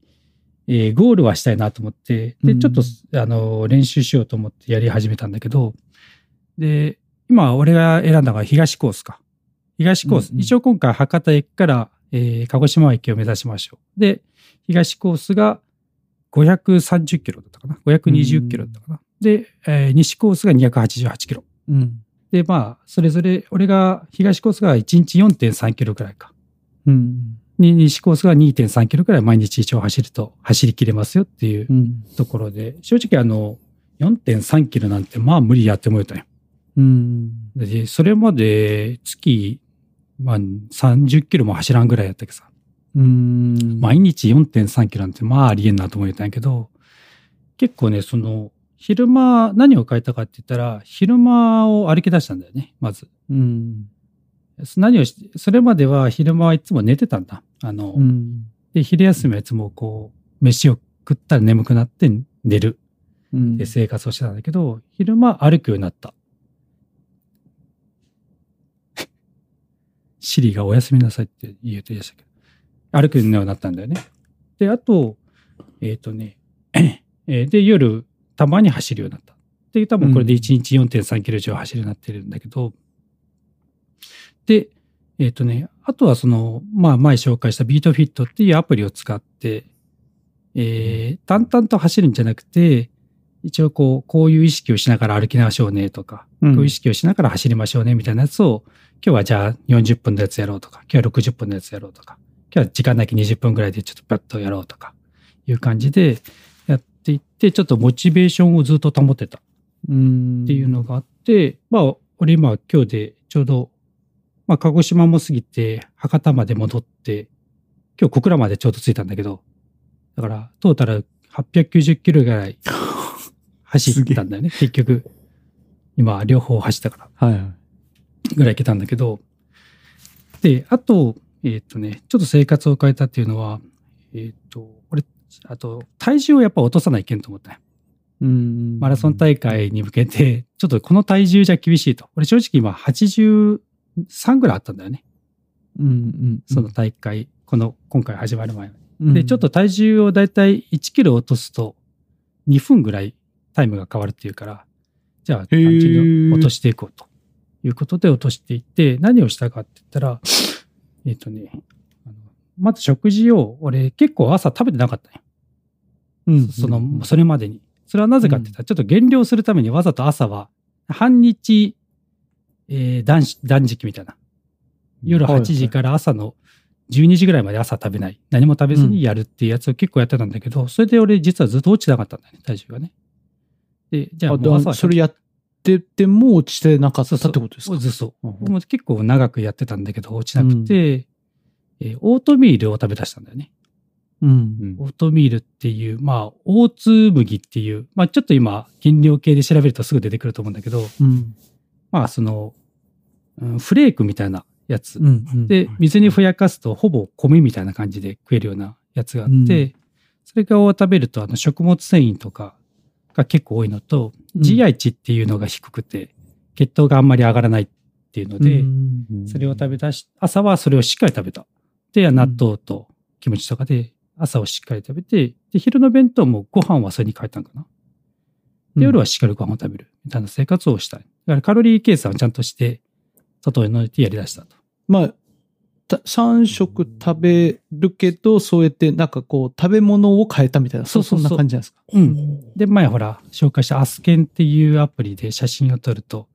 えーゴールはしたいなと思って、で、うんちょっと、あの、練習しようと思ってやり始めたんだけど、で、今俺が選んだのが東コースか。東コース。うんうん一応今回博多駅から、えー鹿児島駅を目指しましょう。で、東コースが530キロだったかな。520キロだったかな。で、えー西コースが288キロ。うん。で、まあ、それぞれ、俺が東コースが1日4.3キロくらいか。うん。西コースが2.3キロくらい毎日一応走ると走り切れますよっていう。ところで、正直あの、4.3キロなんてまあ無理やって思えたよ。うん。で、それまで月、まあ30キロも走らんぐらいやったけどさ、うん。毎日4.3キロなんてまあありえんなと思えたんやけど、結構ね、その、昼間、何を変えたかって言ったら、昼間を歩き出したんだよね、まず。うん。何をし、それまでは昼間はいつも寝てたんだ。あの、うん。で、昼休みはいつもこう、飯を食ったら眠くなって寝るうんで生活をしてたんだけど、昼間歩くようになった。シリがおやすみなさいって言うと言いましたけど、歩くようになったんだよね。で、あと、えっ、とね、えーで、夜、たまに走るようになった。っていう、多分これで1日4.3キロ以上走るようになってるんだけど、で、えっ、とね、あとはその、まあ前紹介したビートフィットっていうアプリを使って、えー、淡々と走るんじゃなくて、一応こう、こういう意識をしながら歩きましょうねとか、うんこういう意識をしながら走りましょうねみたいなやつを、今日はじゃあ40分のやつやろうとか、今日は60分のやつやろうとか、今日は時間だけ20分ぐらいでちょっとパッとやろうとか、いう感じでやっていって、ちょっとモチベーションをずっと保てたっうん。ていうのがあって、まあ、俺今今日でちょうど、まあ、鹿児島も過ぎて、博多まで戻って、今日小倉までちょうど着いたんだけど、だから、トータル890キロぐらい走ったんだよね、結局。今、両方走ったから。はいはい。ぐらいいけたんだけど、で、あと、えっ、とね、ちょっと生活を変えたっていうのは、えっ、と、俺、あと、体重をやっぱ落とさないけんと思ったようん。マラソン大会に向けて、ちょっとこの体重じゃ厳しいと。俺正直今83ぐらいあったんだよね。うんうん。その大会、この、今回始まる前は。うん、で、ちょっと体重をだいたい1キロ落とすと、2分ぐらいタイムが変わるっていうから、じゃあ、単純に落としていこうということで落としていって、何をしたかって言ったら、えっ、とね、まず食事を俺結構朝食べてなかったね。うん、その、それまでに。それはなぜかって言ったら、ちょっと減量するためにわざと朝は、半日、えー断食断食みたいな。夜8時から朝の12時ぐらいまで朝食べない。何も食べずにやるっていうやつを結構やってたんだけど、それで俺実はずっと落ちてなかったんだよね、体重がね。で、じゃああもう朝はそれやってても落ちてなかったってことですか？ずっと。うん僕も結構長くやってたんだけど、落ちなくて、えーオートミールを食べ出したんだよね。うん。オートミールっていう、まあ、オーツ麦っていう、まあ、ちょっと今、原料系で調べるとすぐ出てくると思うんだけど、うん。まあ、その、うんフレークみたいなやつ。うん。うん、で、水にふやかすとほぼ米みたいな感じで食えるようなやつがあって、うんそれを食べると、あの、食物繊維とかが結構多いのと、うん GI 値っていうのが低くて、血糖があんまり上がらないっていうので、うんそれを食べ出し、朝はそれをしっかり食べた。で、納豆とキムチとかで朝をしっかり食べて、で、昼の弁当もご飯はそれに変えたんかな。で、夜はしっかりご飯を食べる。みたいな生活をしたい。だからカロリー計算をちゃんとして、整えてやり出したと。まあ、た3食食べるけど、そうやってなんかこう、食べ物を変えたみたいな、そうそうそうそんな感じなんですか？うん。で、前ほら、紹介したアスケンっていうアプリで写真を撮ると、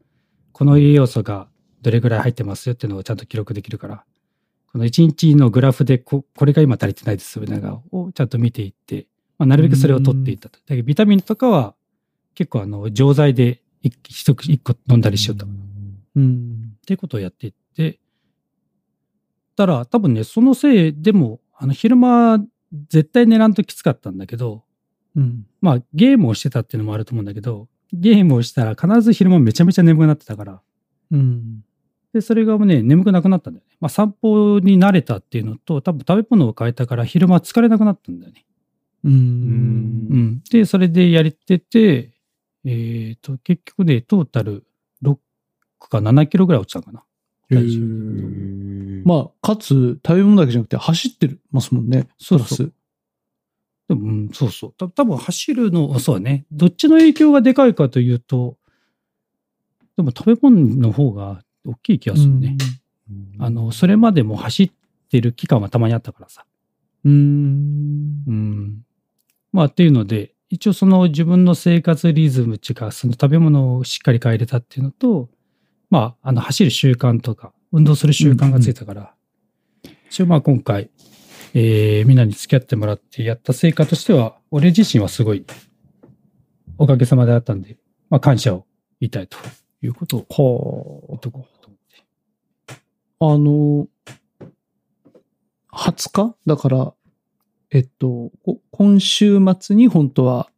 この栄養素がどれぐらい入ってますよっていうのをちゃんと記録できるから、この1日のグラフでこ、これが今足りてないですみたいなのをちゃんと見ていって、まあ、なるべくそれを取っていったと。だけどビタミンとかは結構あの、錠剤で一一口一個飲んだりしようと。っうん。ていうことをやっていって、たら多分ね、そのせいでも、あの、昼間絶対寝らんときつかったんだけど、うん。まあ、ゲームをしてたっていうのもあると思うんだけど、ゲームをしたら必ず昼間めちゃめちゃ眠くなってたから、うん。で、それがね、眠くなくなったんだよね。まあ、散歩に慣れたっていうのと、多分食べ物を変えたから昼間疲れなくなったんだよね。う。うんん。で、それでやれてて、えっ、と、結局ね、トータル6か7キロぐらい落ちたのかな。まあ、かつ、食べ物だけじゃなくて走ってるますもんね。そうそうでも、うん、そうそう。た多分走るの、そうだね。どっちの影響がでかいかというと、でも食べ物の方が大きい気が。するね。あの、それまでも走ってる期間はたまにあったからさ。うん。うん。うん。まあ、っていうので、一応その自分の生活リズムっていうか、その食べ物をしっかり変えれたっていうのと、まあ、あの、走る習慣とか、運動する習慣がついたから、一応まあ今回、えーみんなに付き合ってもらってやった成果としては、俺自身はすごい、おかげさまであったんで、まあ感謝を言いたいということを言っとこうと思って。あの、20日？だから、えっと、こ今週末に本当は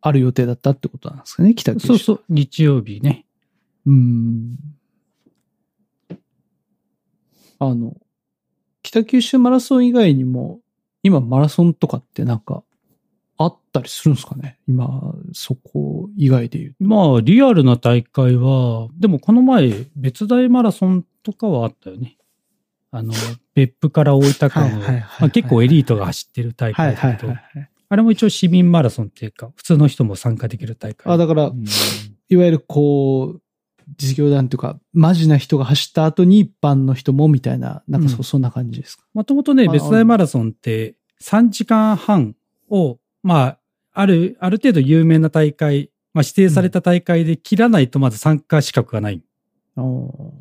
ある予定だったってことなんですかね、北九州。そうそう、日曜日ね。う。ん。あの、北九州マラソン以外にも、今マラソンとかってなんか、あったりするんですかね？今、そこ以外で言う。まあ、リアルな大会は、でもこの前、別大マラソンとかはあったよね。あの、別府から大分間を、結構エリートが走ってる大はい会だけど。あれも一応市民マラソンっていうか、普通の人も参加できる大会。あ、だから、いわゆるこう、実業団というか、マジな人が走った後に一般の人もみたいな、なんかそ,、うんそんな感じですか？もともとね、まあ別大マラソンって3時間半を、まあ、ある、ある程度有名な大会、まあ指定された大会で切らないとまず参加資格がない。お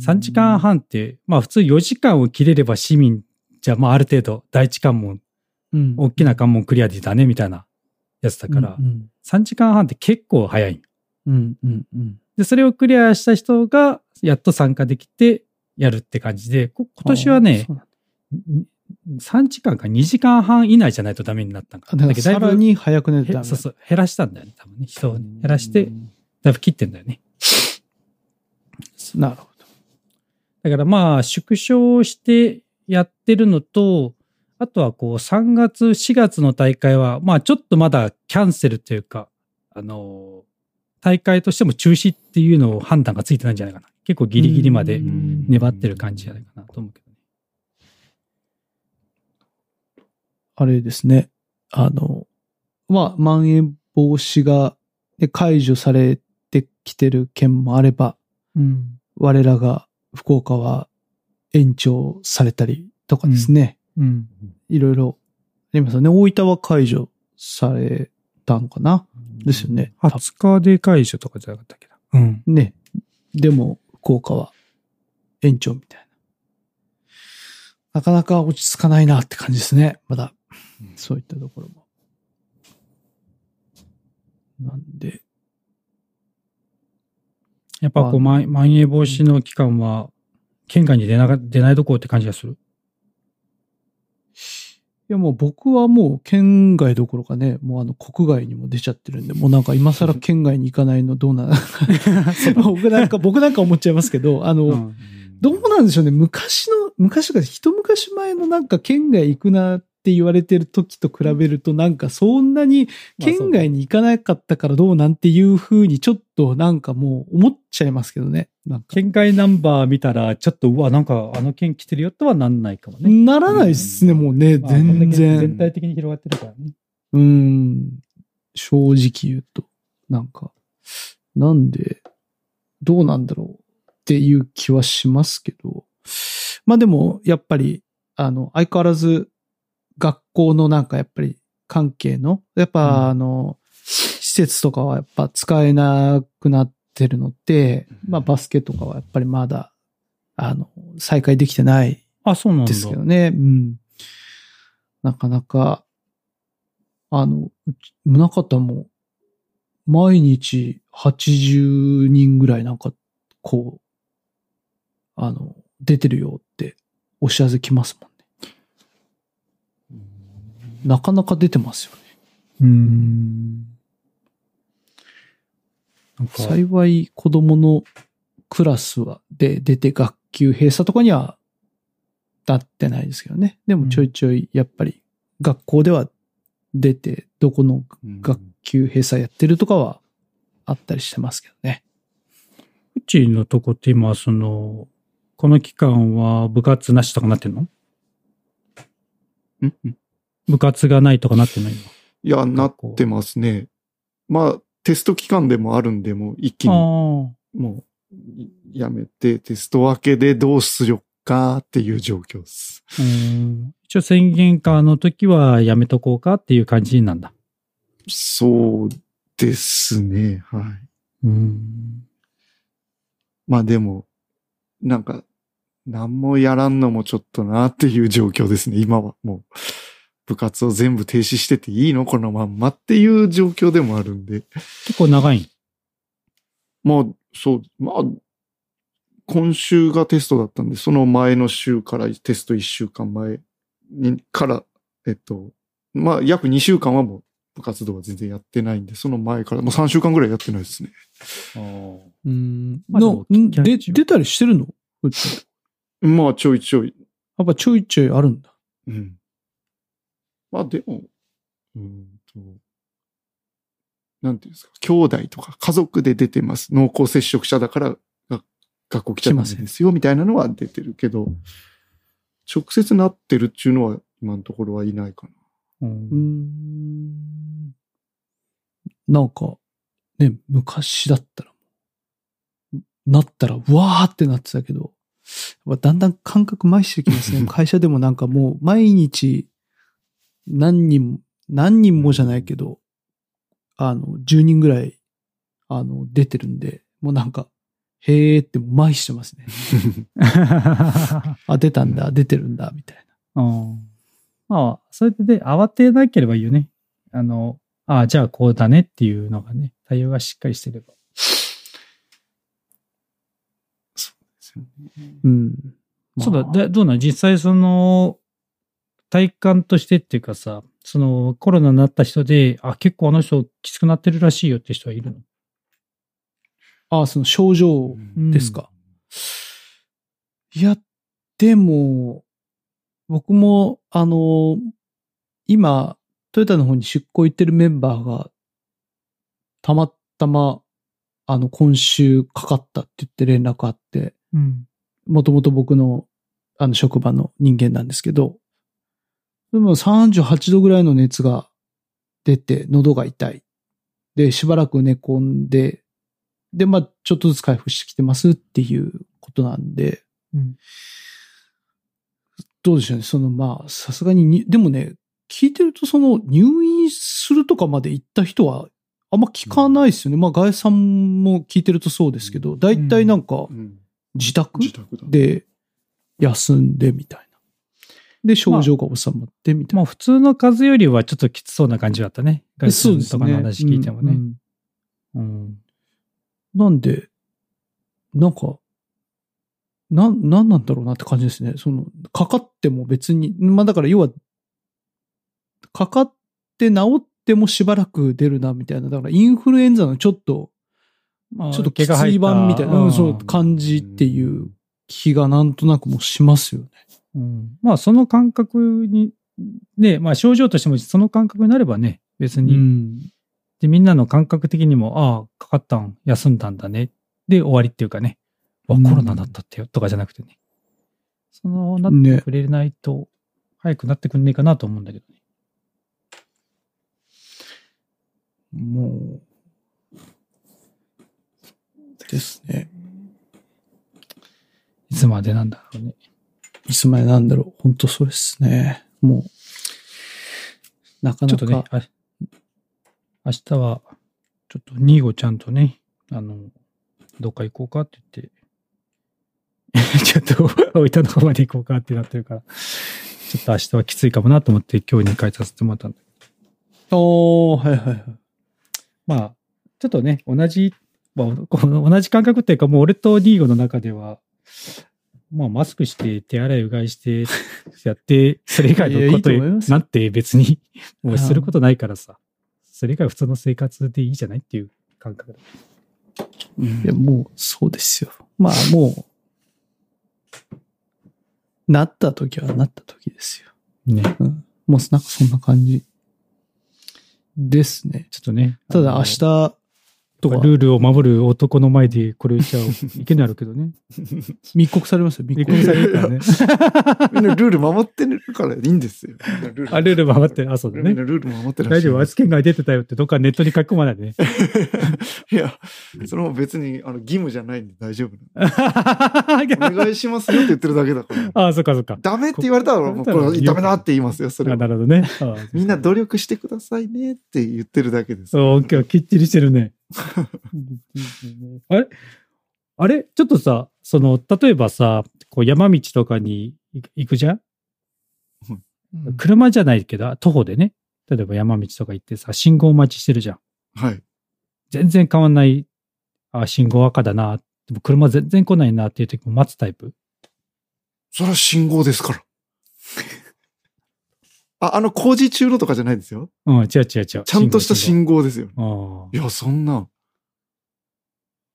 3時間半って、まあ普通4時間を切れれば市民じゃ、まあある程度第一関門、うん大きな関門クリアでだね、みたいなやつだから、うん3時間半って結構早い。うんうんうんで、それをクリアした人がやっと参加できてやるって感じで、こ今年はねあ、そうなんだ3時間か2時間半以内じゃないとダメになったんかな。あだからさらに早く寝てたへそうそう、減らしたんだよね、多分ね。人をね減らして、だいぶ切ってんだよね。なるほど。だからまあ、縮小してやってるのと、あとはこう、3月、4月の大会は、まあちょっとまだキャンセルというか、あの、大会としても中止っていうのを判断がついてないんじゃないかな。結構ギリギリまでうん粘ってる感じじゃないかなと思うけどね。あれですね。あの、まあ、まん延防止がね解除されてきてる県もあれば、うん。我らが福岡は延長されたりとかですね。うん。いろいろありますよね。大分は解除されたのかなですよね。20日で解除とかじゃなかったっけど。うん。ね。でも、福岡は延長みたいな。なかなか落ち着かないなって感じですね。まだ。そういったところも。なんで、やっぱこう、まん延防止の期間は、県外に出なが出ないどころって感じがする。いやもう僕はもう県外どころかね、もうあの国外にも出ちゃってるんで、もうなんか今更県外に行かないのどうな、僕なんか、僕なんか思っちゃいますけど、あの、うん。どうなんでしょうね。昔の、昔が一昔前のなんか県外行くなって言われてる時と比べるとなんかそんなに県外に行かなかったからどうなんていう風にちょっとなんかもう思っちゃいますけどね。なんか。県外ナンバー見たら、ちょっと、うわ、なんかあの県来てるよとはなんないかもね。ならないっすね、もうね、まあこんだけ全然。全体的に広がってるからね。うん。正直言うと、なんか、なんで、どうなんだろうっていう気はしますけど、まあでも、やっぱり、あの、相変わらず、学校のなんかやっぱり関係の、やっうんぱあの、施設とかはやっぱ使えなくなってるので、まあバスケとかはやっぱりまだ、あの、再開できてないあ、そうなんだ。ですけどね。うん。なかなか、あの、宗像も、毎日80人ぐらいなんか、こう、あの、出てるよってお知らせ来ますもんね。なかなか出てますよね。うーん。幸い子供のクラスは、で出て学級閉鎖とかには、なってないですけどね。でもちょいちょい、やっぱり、学校では出て、どこの学級閉鎖やってるとかはあったりしてますけどね。うちのとこって今、その、この期間は部活なしとかなってんの？うんうん部活がないとかなってないいや、なってますね。まあ、テスト期間でもあるんで、もう一気に、のもう、やめて、テスト明けでどうするかっていう状況です。一応宣言下の時はやめとこうかっていう感じなんだ。そうですね。はい。うん。まあでも、なんか、何もやらんのもちょっとなっていう状況ですね。今はもう、部活を全部停止してていいの？このまんまっていう状況でもあるんで。結構長い。まあ、そう、まあ、今週がテストだったんで、その前の週からテスト1週間前にから、えっと、まあ、約2週間はもう部活動は全然やってないんで、その前から、もう3週間ぐらいやってないですね。うん。まあでもの、んで、出たりしてるの？うちまあ、ちょいちょい。やっぱちょいちょいあるんだ。うん。まあ、でも、うんと、なんていうんですか、兄弟とか家族で出てます。濃厚接触者だから、が学校来ちゃダメですよ、みたいなのは出てるけど、直接なってるっていうのは今のところはいないかな。う。うんん。なんか、ね、昔だったら、なったら、うわーってなってたけど、だんだん感覚麻痺してきますね。会社でもなんかもう毎日何人も、何人もじゃないけど、あの、10人ぐらい、あの、出てるんで、もうなんか、へーって麻痺してますね。あ、出たんだ、出てるんだ、みたいな。うんまあ、それで慌てなければいいよね。あの、ああ、じゃあこうだねっていうのがね、対応がしっかりしてれば。うん。そうだ、まあでどうなん？実際その、体感としてっていうかさ、そのコロナになった人で、あ、結構あの人きつくなってるらしいよって人はいるの？あ、その症状ですか？いや、でも、僕も、あの、今、トヨタの方に出向行ってるメンバーが、たまたま、あの、今週かかったって言って連絡あって、うん。もともと僕の、あの、職場の人間なんですけど、でも38度ぐらいの熱が出て、喉が痛い。で、しばらく寝込んで、で、まあ、ちょっとずつ回復してきてますっていうことなんで、うん。どうでしょうね。その、まあ、さすがにに、でもね、聞いてると、その、入院するとかまで行った人は、あんま聞かないですよね。まあ、ガエさんも聞いてるとそうですけど、大体なんかう、ん自宅自宅だ。で休んでみたいな。で、症状が収まってみたいな。まあ普通の風邪よりはちょっときつそうな感じだったね。外そうですね。とかの話聞いてもね。うんうん。なんで、なんか、な、なんなんだろうなって感じですね。その、かかっても別に、まあだから要は、かかって治ってもしばらく出るなみたいな。だからインフルエンザのちょっと、まあちょっときつい版みたいな、うん、そう感じっていう気がなんとなくもうしますよね。うんまあその感覚に、ね、まあ症状としてもその感覚になればね、別に、うん。で、みんなの感覚的にも、ああ、かかったん、休んだんだね。で、終わりっていうかね、わ、うんコロナだったってよ、とかじゃなくてね。その、なっねてくれないと、早くなってくんねえかなと思うんだけどね。もう、ですね。いつまでなんだろうね。いつまでなんだろう。本当そうですね。もう、なかなか。ちょっとね、あ明日は、ちょっとニーゴちゃんとね、あの、どっか行こうかって言って、ちょっと大分の方まで行こうかってなってるから、ちょっと明日はきついかもなと思って今日2回させてもらったんだおー、はいはいはい。まあ、ちょっとね、同じ、まあ、この同じ感覚っていうか、もう俺とニーゴの中では、まあ、マスクして、手洗いうがいして、やって、それ以外のことなんて別に、もうすることないからさ、それ以外は普通の生活でいいじゃないっていう感覚だ。いや、もう、そうですよ。まあ、もう、なった時はなった時ですよ。ね。うん。もう、なんかそんな感じですね。ちょっとね。ただ、明日とか、ルールを守る男の前でこれ言っちゃいけないるけどね。密告されますよ、密告されるからね。みんなルール守ってるからいいんですよ。ルあ、ルール守ってる。あ、そうだね。ルール守ってらっしゃる大丈夫。あつ県外出てたよってどっかネットに書き込まないでね。いや、それも別にあの義務じゃないんで大丈夫。お願いしますよって言ってるだけだから。あ、そっかそっか。ダメって言われたら、もうこれダメだって言いますよ、それなるほどね。あみんな努力してくださいねって言ってるだけです。そう、今日きっちりしてるね。あれ？あれ？ちょっとさ、その、例えばさ、こう山道とかに行くじゃん？車じゃないけど、徒歩でね。例えば山道とか行ってさ、信号待ちしてるじゃん。はい。全然変わんない。あ、信号赤だな。でも車全然来ないなっていう時も待つタイプ。それは信号ですから。あ、あの工事中のとかじゃないですよ。うん、違う違う違う。ちゃんとした信号ですよ。いや、そんな、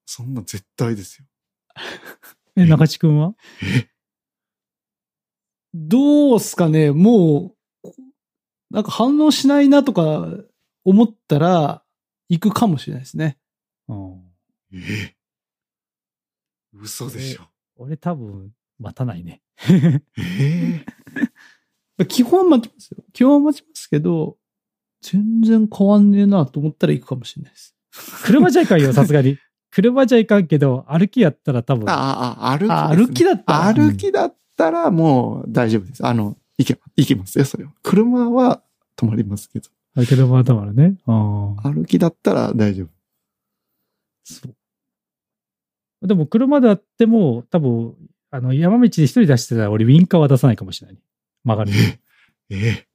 そんな絶対ですよ。え、中地君は？どうすかね、もう、なんか反応しないなとか思ったら、行くかもしれないですね。うんえ？嘘でしょ。俺多分、待たないね。ええ？基本は待ちますよ。基本は待ちますけど、全然変わんねえなと思ったら行くかもしれないです。車じゃいかんよ、さすがに。車じゃいかんけど、歩きやったら多分。ああ、歩きね、あ歩きだったら歩きだったらもう大丈夫です。あの、行け、行けますよ、それは。車は止まりますけど。あ車はたまるね。歩きだったら大丈夫。そう。でも車であっても、多分、あの、山道で一人出してたら俺ウィンカーは出さないかもしれない。曲がる。ええ。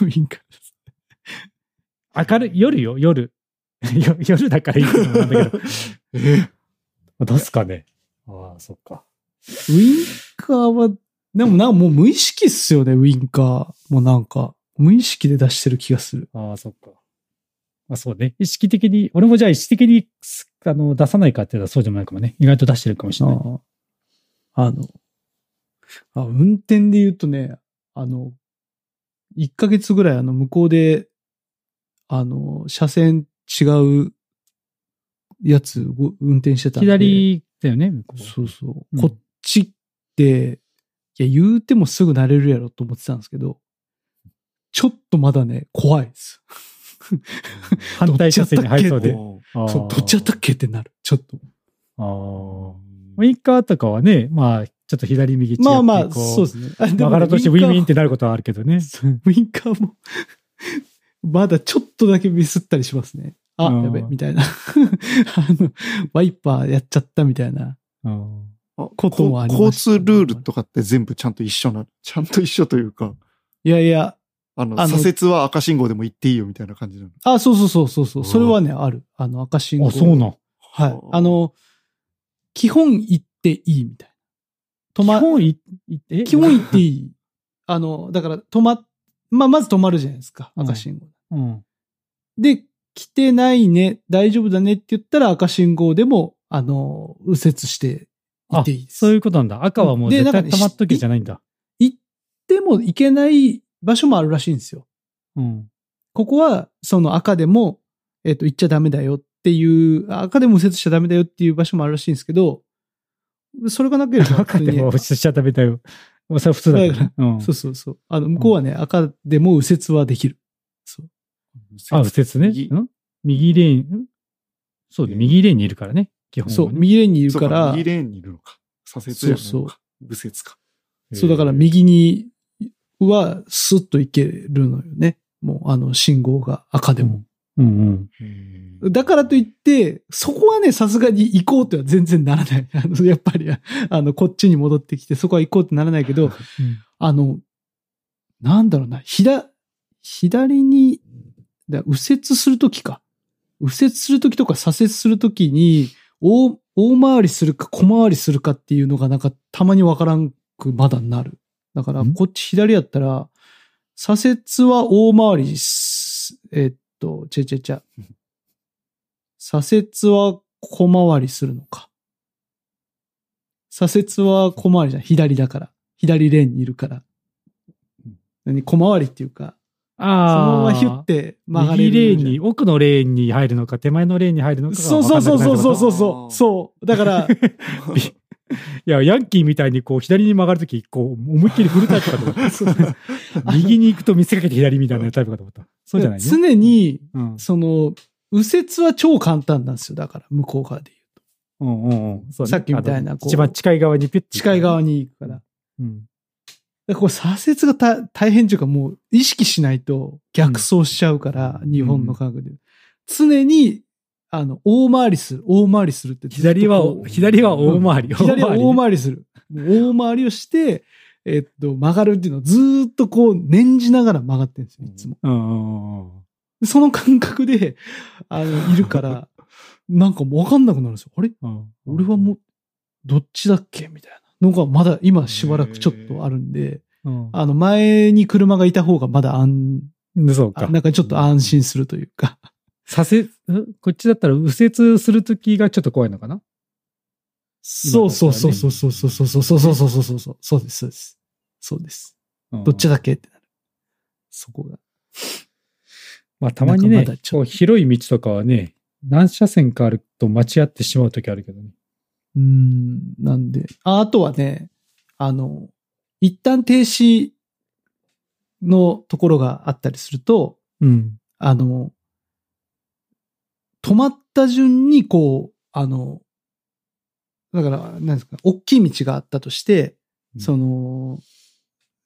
ウィンカーです明るい、夜よ、夜。よ夜だからいいと思うんだけど。ええ。出すかね。ああ、そっか。ウィンカーは、でもなんかもう無意識っすよね、ウィンカー。もうなんか、無意識で出してる気がする。ああ、そっか。まあそうね。意識的に、俺もじゃあ意識的にすあの出さないかって言ったらそうでもないかもね。意外と出してるかもしれない。ああのあ、運転で言うとね、あの、1ヶ月ぐらいあの、向こうで、あの、車線違うやつご運転してたんで。左だよね、向こう。そうそう。うんこっちって、いや、言うてもすぐ慣れるやろと思ってたんですけど、ちょっとまだね、怖いです。反対車線に入りそうで。そう、どっちやったっけってなる。ちょっと。あうーウィンカーとかはね、まあ、ちょっと左右違ってまあまあ、こそうですね。あでもね曲がとしてウィンウィンってウなることはあるけどね。ィンカーも、まだちょっとだけミスったりしますね。あ、うんやべ、みたいな。あの、ワイパーやっちゃったみたいな。こともありま交した通ルールとかって全部ちゃんと一緒なの。ちゃんと一緒というか、いやいや、あの、あの左折は赤信号でも行っていいよみたいな感じなの。あ、そうそうそうそうそう。それはね、ある。あの、赤信号。あ、そうなん。はい。あの、基本行っていいみたいな。止ま、基本い、いえ？基本行っていい？あの、だから止ま、まあ、まず止まるじゃないですか。うん赤信号。うん。で、来てないね、大丈夫だねって言ったら赤信号でも、あの、右折して行あっていいです。そういうことなんだ。赤はもう絶対止まっとけじゃないんだ。行っても行けない場所もあるらしいんですよ。うん。ここは、その赤でも、えっ、と、行っちゃダメだよっていう、赤でも右折しちゃダメだよっていう場所もあるらしいんですけど、それがなければ赤でも普通にしちゃダメだよ。もうそれは普通だけどね。うん。そうそうそう。あの、向こうはね、赤でも右折はできる。そう。あ、右折ね。右ん右レーン、んそうね、右レーンにいるからね。基本はね。そう、右レーンにいるそうから、右レーンにいるのか。左折じゃないのか。右折か。そうだから右にはスッと行けるのよね。もうあの信号が赤でも。うんうん。だからといって、そこはね、さすがに行こうとは全然ならない。あの、やっぱり、あの、こっちに戻ってきて、そこは行こうってならないけど、あの、なんだろうな、左、左に、だ右折するときか。右折するときとか左折するときに、大、大回りするか小回りするかっていうのがなんかたまにわからんくまだなる。だから、んこっち左やったら、左折は大回りす、えっと、ちゃちゃちゃ。左折は小回りするのか。左折は小回りじゃん。左だから。左レーンにいるから。何？小回りっていうか、そのああ。ままヒュッて曲がれる右レーンに、奥のレーンに入るのか、手前のレーンに入るのかがそうそうそうそうそうそう。そう。だから、いや、ヤンキーみたいにこう、左に曲がるとき、こう、思いっきり振るタイプかと思った。右に行くと見せかけて左みたいなタイプかと思った。そうじゃない？ね。常に、うん。その、右折は超簡単なんですよ。だから、向こう側で言ううんうんうん。ねさっきみたいなこう一番近い側にピュッ。近い側に行くから。うん。らこれ左折がた大変というか、もう意識しないと逆走しちゃうから、日本の科学で。常に、あの、大回りする、大回りするって。左は、左は大回り。左は大り。回りする。大回りをして、えっと、曲がるっていうのをずーっとこう、念じながら曲がってるんですよ、いつも。その感覚で、あの、いるから、なんかもうわかんなくなるんですよ。あれ？うん俺はもう、どっちだっけ？みたいなのがまだ今しばらくちょっとあるんで、うんあの、前に車がいた方がまだ安、でそうか。あなんかちょっと安心するというか。左折、ん？こっちだったら右折するときがちょっと怖いのかな？そうそうそうそうそうそうそうそうそうそうそうそうそうそうそうです、そうです。そうです。どっちだけってなる。そこが。まあたまにね広い道とかはね、何車線かあると間違ってしまうときあるけどね。うん、なんで。ああとはね、あの、一旦停止のところがあったりすると、うん。あの、止まった順にこう、あの、だから、なんですか、大きい道があったとして、うんその、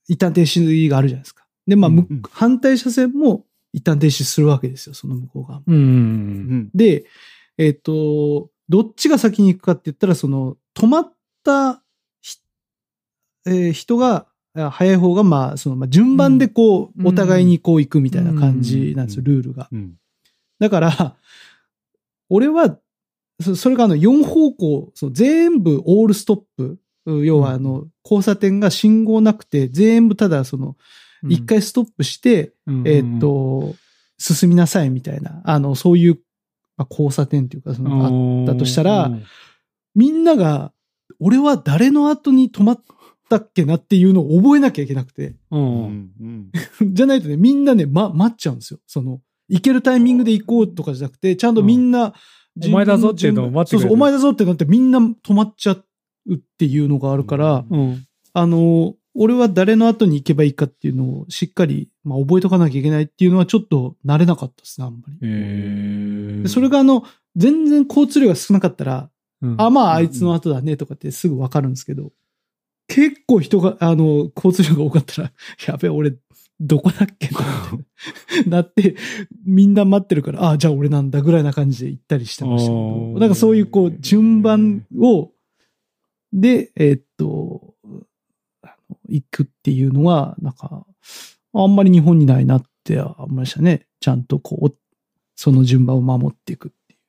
一旦停止があるじゃないですか。で、まあ、むうん反対車線も一旦停止するわけですよ、その向こう側も。うん。うん。で、えっ、と、どっちが先に行くかって言ったら、その、止まったひ、えー人が、あ早い方が、まあ、その、まあ、順番でこう、うんお互いにこう行くみたいな感じなんですよ、うんルールが。うん。だから、俺は、そそれがあの、4方向、そう全部オールストップ。う要はあの、交差点が信号なくて、全部ただその、一回ストップして、うん、えーっと、進みなさいみたいな、あの、そういう、まあ、交差点っていうか、その、あったとしたらみんなが、俺は誰の後に止まったっけなっていうのを覚えなきゃいけなくて。じゃないとね、みんなね、ま、待っちゃうんですよ。その、行けるタイミングで行こうとかじゃなくて、ちゃんとみんな、お前だぞっていうのを待ってそうそう、お前だぞってなってみんな止まっちゃうっていうのがあるから、うん。あの、俺は誰の後に行けばいいかっていうのをしっかり、まあ、覚えとかなきゃいけないっていうのはちょっと慣れなかったですね、あんまり。それがあの、全然交通量が少なかったら、うん、あ、まあ、あいつの後だねとかってすぐわかるんですけど、結構人が、あの、交通量が多かったら、やべえ、俺、どこだっけなって なって、みんな待ってるから、あ、じゃあ俺なんだぐらいな感じで行ったりしてましたけあど、ーなんかそういうこう、順番を、で、えーっと、行くっていうのは、なんか、あんまり日本にないなって思いましたね。ちゃんとこう、その順番を守っていくっていう。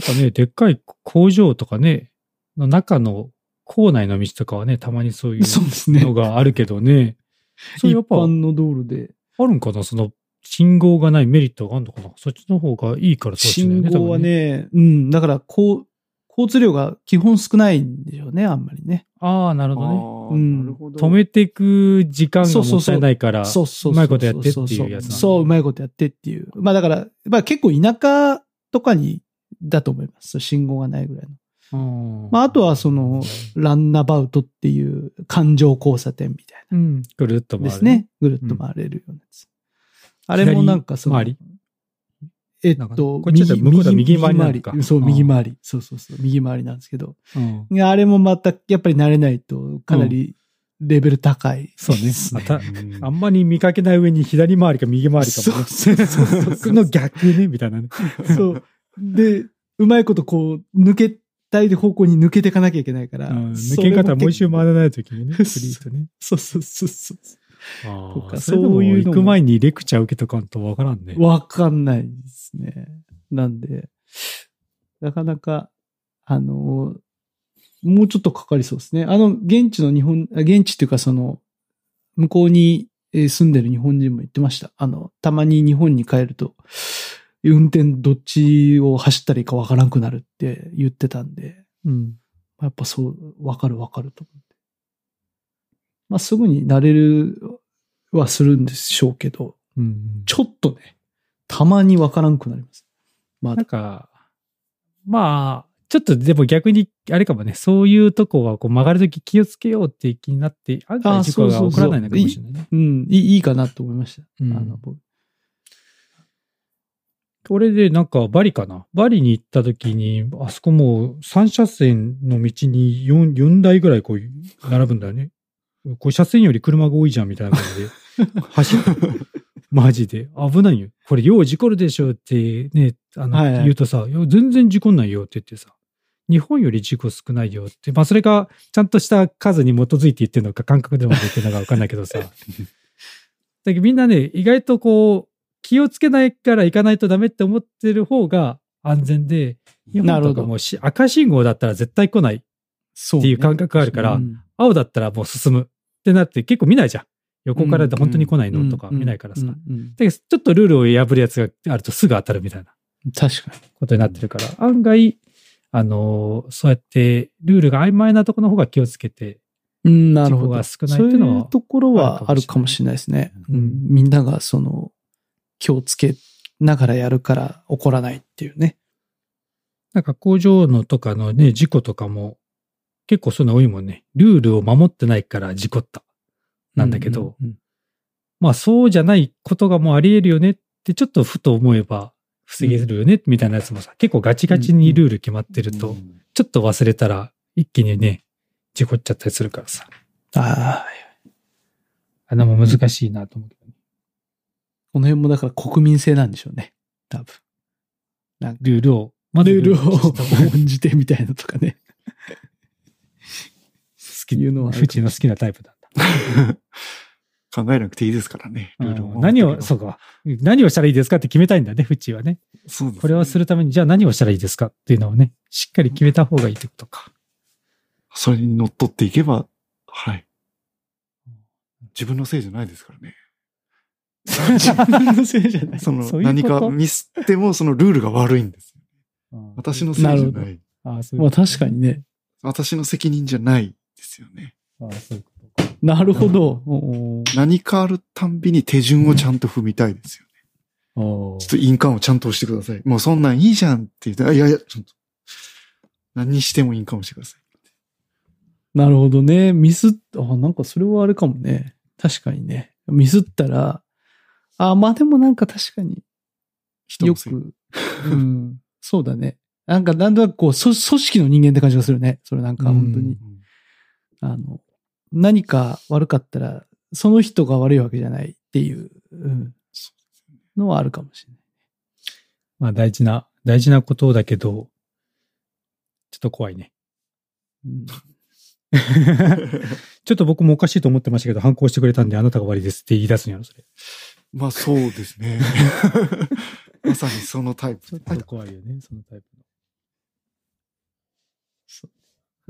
なんかね、でっかい工場とかね、の中の校内の道とかはね、たまにそういう。のがあるけどね。そう一やっぱ、あ般の道路で。るんかな？その、信号がないメリットがあるのかな？そっちの方がいいからそうしない信号は。ね、うん、だから、こう、交通量が基本少ないんでしょうね、あんまりね。ああ、なるほどね。ああ、うんなるほど。止めていく時間がもったいないから、そうそうそう。うまいことやってっていうやつなんだそう、うまいことやってっていう。まあだから、まあ結構田舎とかに、だと思います。信号がないぐらいの。うんまああとはその、ランナバウトっていう環状交差点みたいうん、ぐるっとな。回る。ですね。ぐるっと回れるようなやつ。あれもなんかその、左回り？えっと、こっちだと向こうだと右回りなのか右そう、うん右回り。そうそうそう、右回りなんですけど。うん。あれもまた、やっぱり慣れないと、かなりレベル高い、そうねですまたうんあんまり見かけない上に左回りか右回りかもね。そうそうそうそうその逆ね、みたいなね。そう。で、うまいことこう、抜けたい方向に抜けていかなきゃいけないから。うん抜け方もう一周回る。らないときにね、フリーとね。そうそうそうそう。そういうのも行く前にレクチャー受けとかんとわからんね。わかんないですね。なんで、なかなか、あの、もうちょっとかかりそうですね。あの、現地の日本、あ現地っていうかその、向こうにえー住んでる日本人も言ってました。あの、たまに日本に帰ると、運転どっちを走ったらいいかわからなくなるって言ってたんで、うん。やっぱそう、わかるわかると思って。まあ、すぐに慣れるはするんでしょうけど、うん。ちょっとね、たまにわからんくなります。まなんだ。か、まあ、ちょっとでも逆に、あれかもね、そういうとこはこう曲がるとき気をつけようって気になって、案外あ事故が起こらないのかもしれないね。うん、いいいいかなと思いました。うんあの僕俺でなんかバリかな？バリに行った時に、あそこもう3車線の道に 4, 4台ぐらいこう並ぶんだよね。こう車線より車が多いじゃんみたいな感じで走る。マジで。危ないよ。これよう事故るでしょってね、あの、はいはい言うとさ、全然事故んないよって言ってさ、日本より事故少ないよって、まあそれがちゃんとした数に基づいて言ってるのか感覚でも言ってるのかわかんないけどさ。だけどみんなね、意外とこう、気をつけないから行かないとダメって思ってる方が安全で、日本とかもし赤信号だったら絶対来ない。っていう感覚があるからうん青だったらもう進むってなって結構見ないじゃん。横からで本当に来ないのとか見ないからさ。だけどちょっとルールを破るやつがあるとすぐ当たるみたいな確かに。ことになってるから、案外、あのーそうやってルールが曖昧なところの方が気をつけて、うん、なるほど。が少ないっていうのはそういうところはあるかもしれないですね。うんうんみんながその、気をつけながらやるから起こらないっていうね。なんか工場のとかのね、事故とかも結構そんな多いもんね。ルールを守ってないから事故った。なんだけど、うんうんまあそうじゃないことがもうあり得るよねってちょっとふと思えば防げるよね、みたいなやつもさ、結構ガチガチにルール決まってると、うんちょっと忘れたら一気にね、事故っちゃったりするからさ。ああ、あんなもん難しいなと思う。この辺もだから国民性なんでしょうね。多分。なんかルールを、まずルールを好重んじてみたいなとかね。きいうのはフチの好きなタイプなんだ。考えなくていいですからね。ルールをうん何を、そうか。何をしたらいいですかって決めたいんだね、フチはね。そうですねこれをするために、じゃあ何をしたらいいですかっていうのをね、しっかり決めた方がいいってことか。それに乗っ取っていけば、はい。自分のせいじゃないですからね。自分のせいじゃない。そのそういうこと？何かミスってもそのルールが悪いんですよ。私のせいじゃなるほない。ああ、そういうまあこと確かにね。私の責任じゃないですよね。ああそういうことか。なるほど。おー何かあるたんびに手順をちゃんと踏みたいですよね。おちょっと印鑑をちゃんと押してください。もうそんなんいいじゃんって言って、あいやいや、ちょっと。何にしても印鑑をしてください。なるほどね。ミスっ、あ、なんかそれはあれかもね。確かにね。ミスったら、あ、まあでもなんか確かによ。く、うん、そうだね。なんかなんとなくこう、組組織の人間って感じがするね。それなんか本当に。うんあの、何か悪かったら、その人が悪いわけじゃないっていう、うん、のはあるかもしれない。まあ大事な、大事なことだけど、ちょっと怖いね。うん ちょっと僕もおかしいと思ってましたけど、反抗してくれたんであなたが悪いですって言い出すんやろ、それ。まあそうですね。まさにそのタイプ。ちょっはいと怖いよね、そのタイプ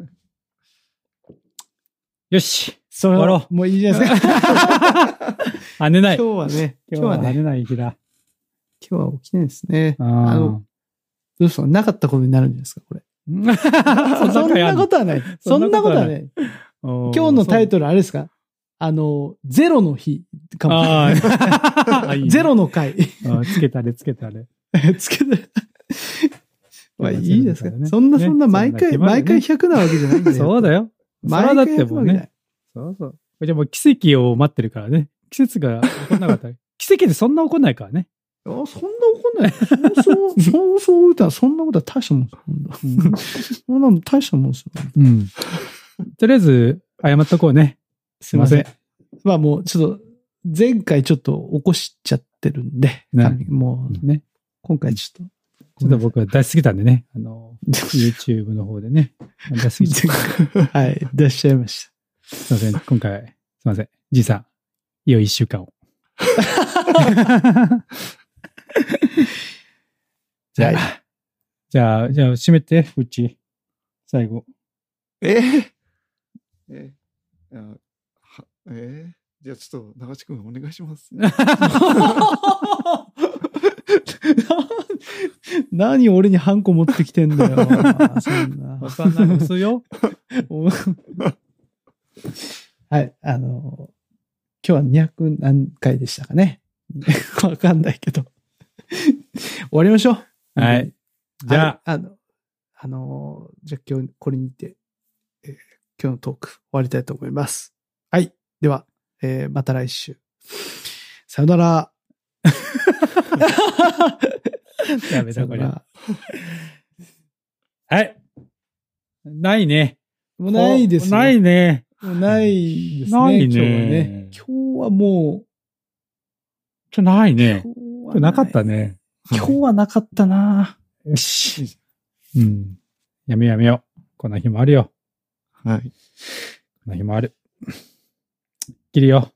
の。よし終わろは、もういいじゃないですか。跳ねない。今日はね、今日はね、跳ねない日だ。今日は起きてないですね。ああの、どうですか？なかったことになるんじゃないですか、これ。ーそんなことはない。そんなこととはいない。今日のタイトルあれですか？あの、ゼロの日かも。あー あいいねゼロの回。あつけたね、つけたね。つけて。まあいいですかねそんなそんな毎回、毎回100なわけじゃないんだよ。そうだよ。それは毎だっ回100てもうね。そうそう。じゃあもう奇跡を待ってるからね。季節が起こんなかったら。奇跡でそんな起こんないからね。あそんな怒んない。そうそう、そうそう歌そんなことは大したもん。そんなの大したもんですよ。うん。とりあえず、謝っとこうね。すいません。まあもう、ちょっと、前回ちょっと起こしちゃってるんで、もう、ね。今回ちょっと。ちょっと僕は出しすぎたんでね。あの、YouTube の方でね。出しすぎちゃ。はい、出しちゃいましすいません。今回、すいません。じいさん、いよい一週間を。じゃあ、はじゃあ、じゃあ、閉めて、うち。最後。えー、ええー、じゃあちょっと、長地君お願いします。何俺にハンコ持ってきてんだよ。そんなわかんない。嘘よ。はい、あの、今日は200何回でしたかね。わかんないけど。終わりましょう。はい。じゃあ、はいあの、あの、じゃあ今日これにて、えー今日のトーク終わりたいと思います。はい。では、えーまた来週。さよなら。やめた、これ。はい。ないね。もうないですね。ないね。もうないですね。ないね今日はね。今日はもちょ、ないうね。今日は今日なかったね。今日はなかったな。よし。うん。やめようやめよう。こんな日もあるよ。はい。こんな日もある。切るよ。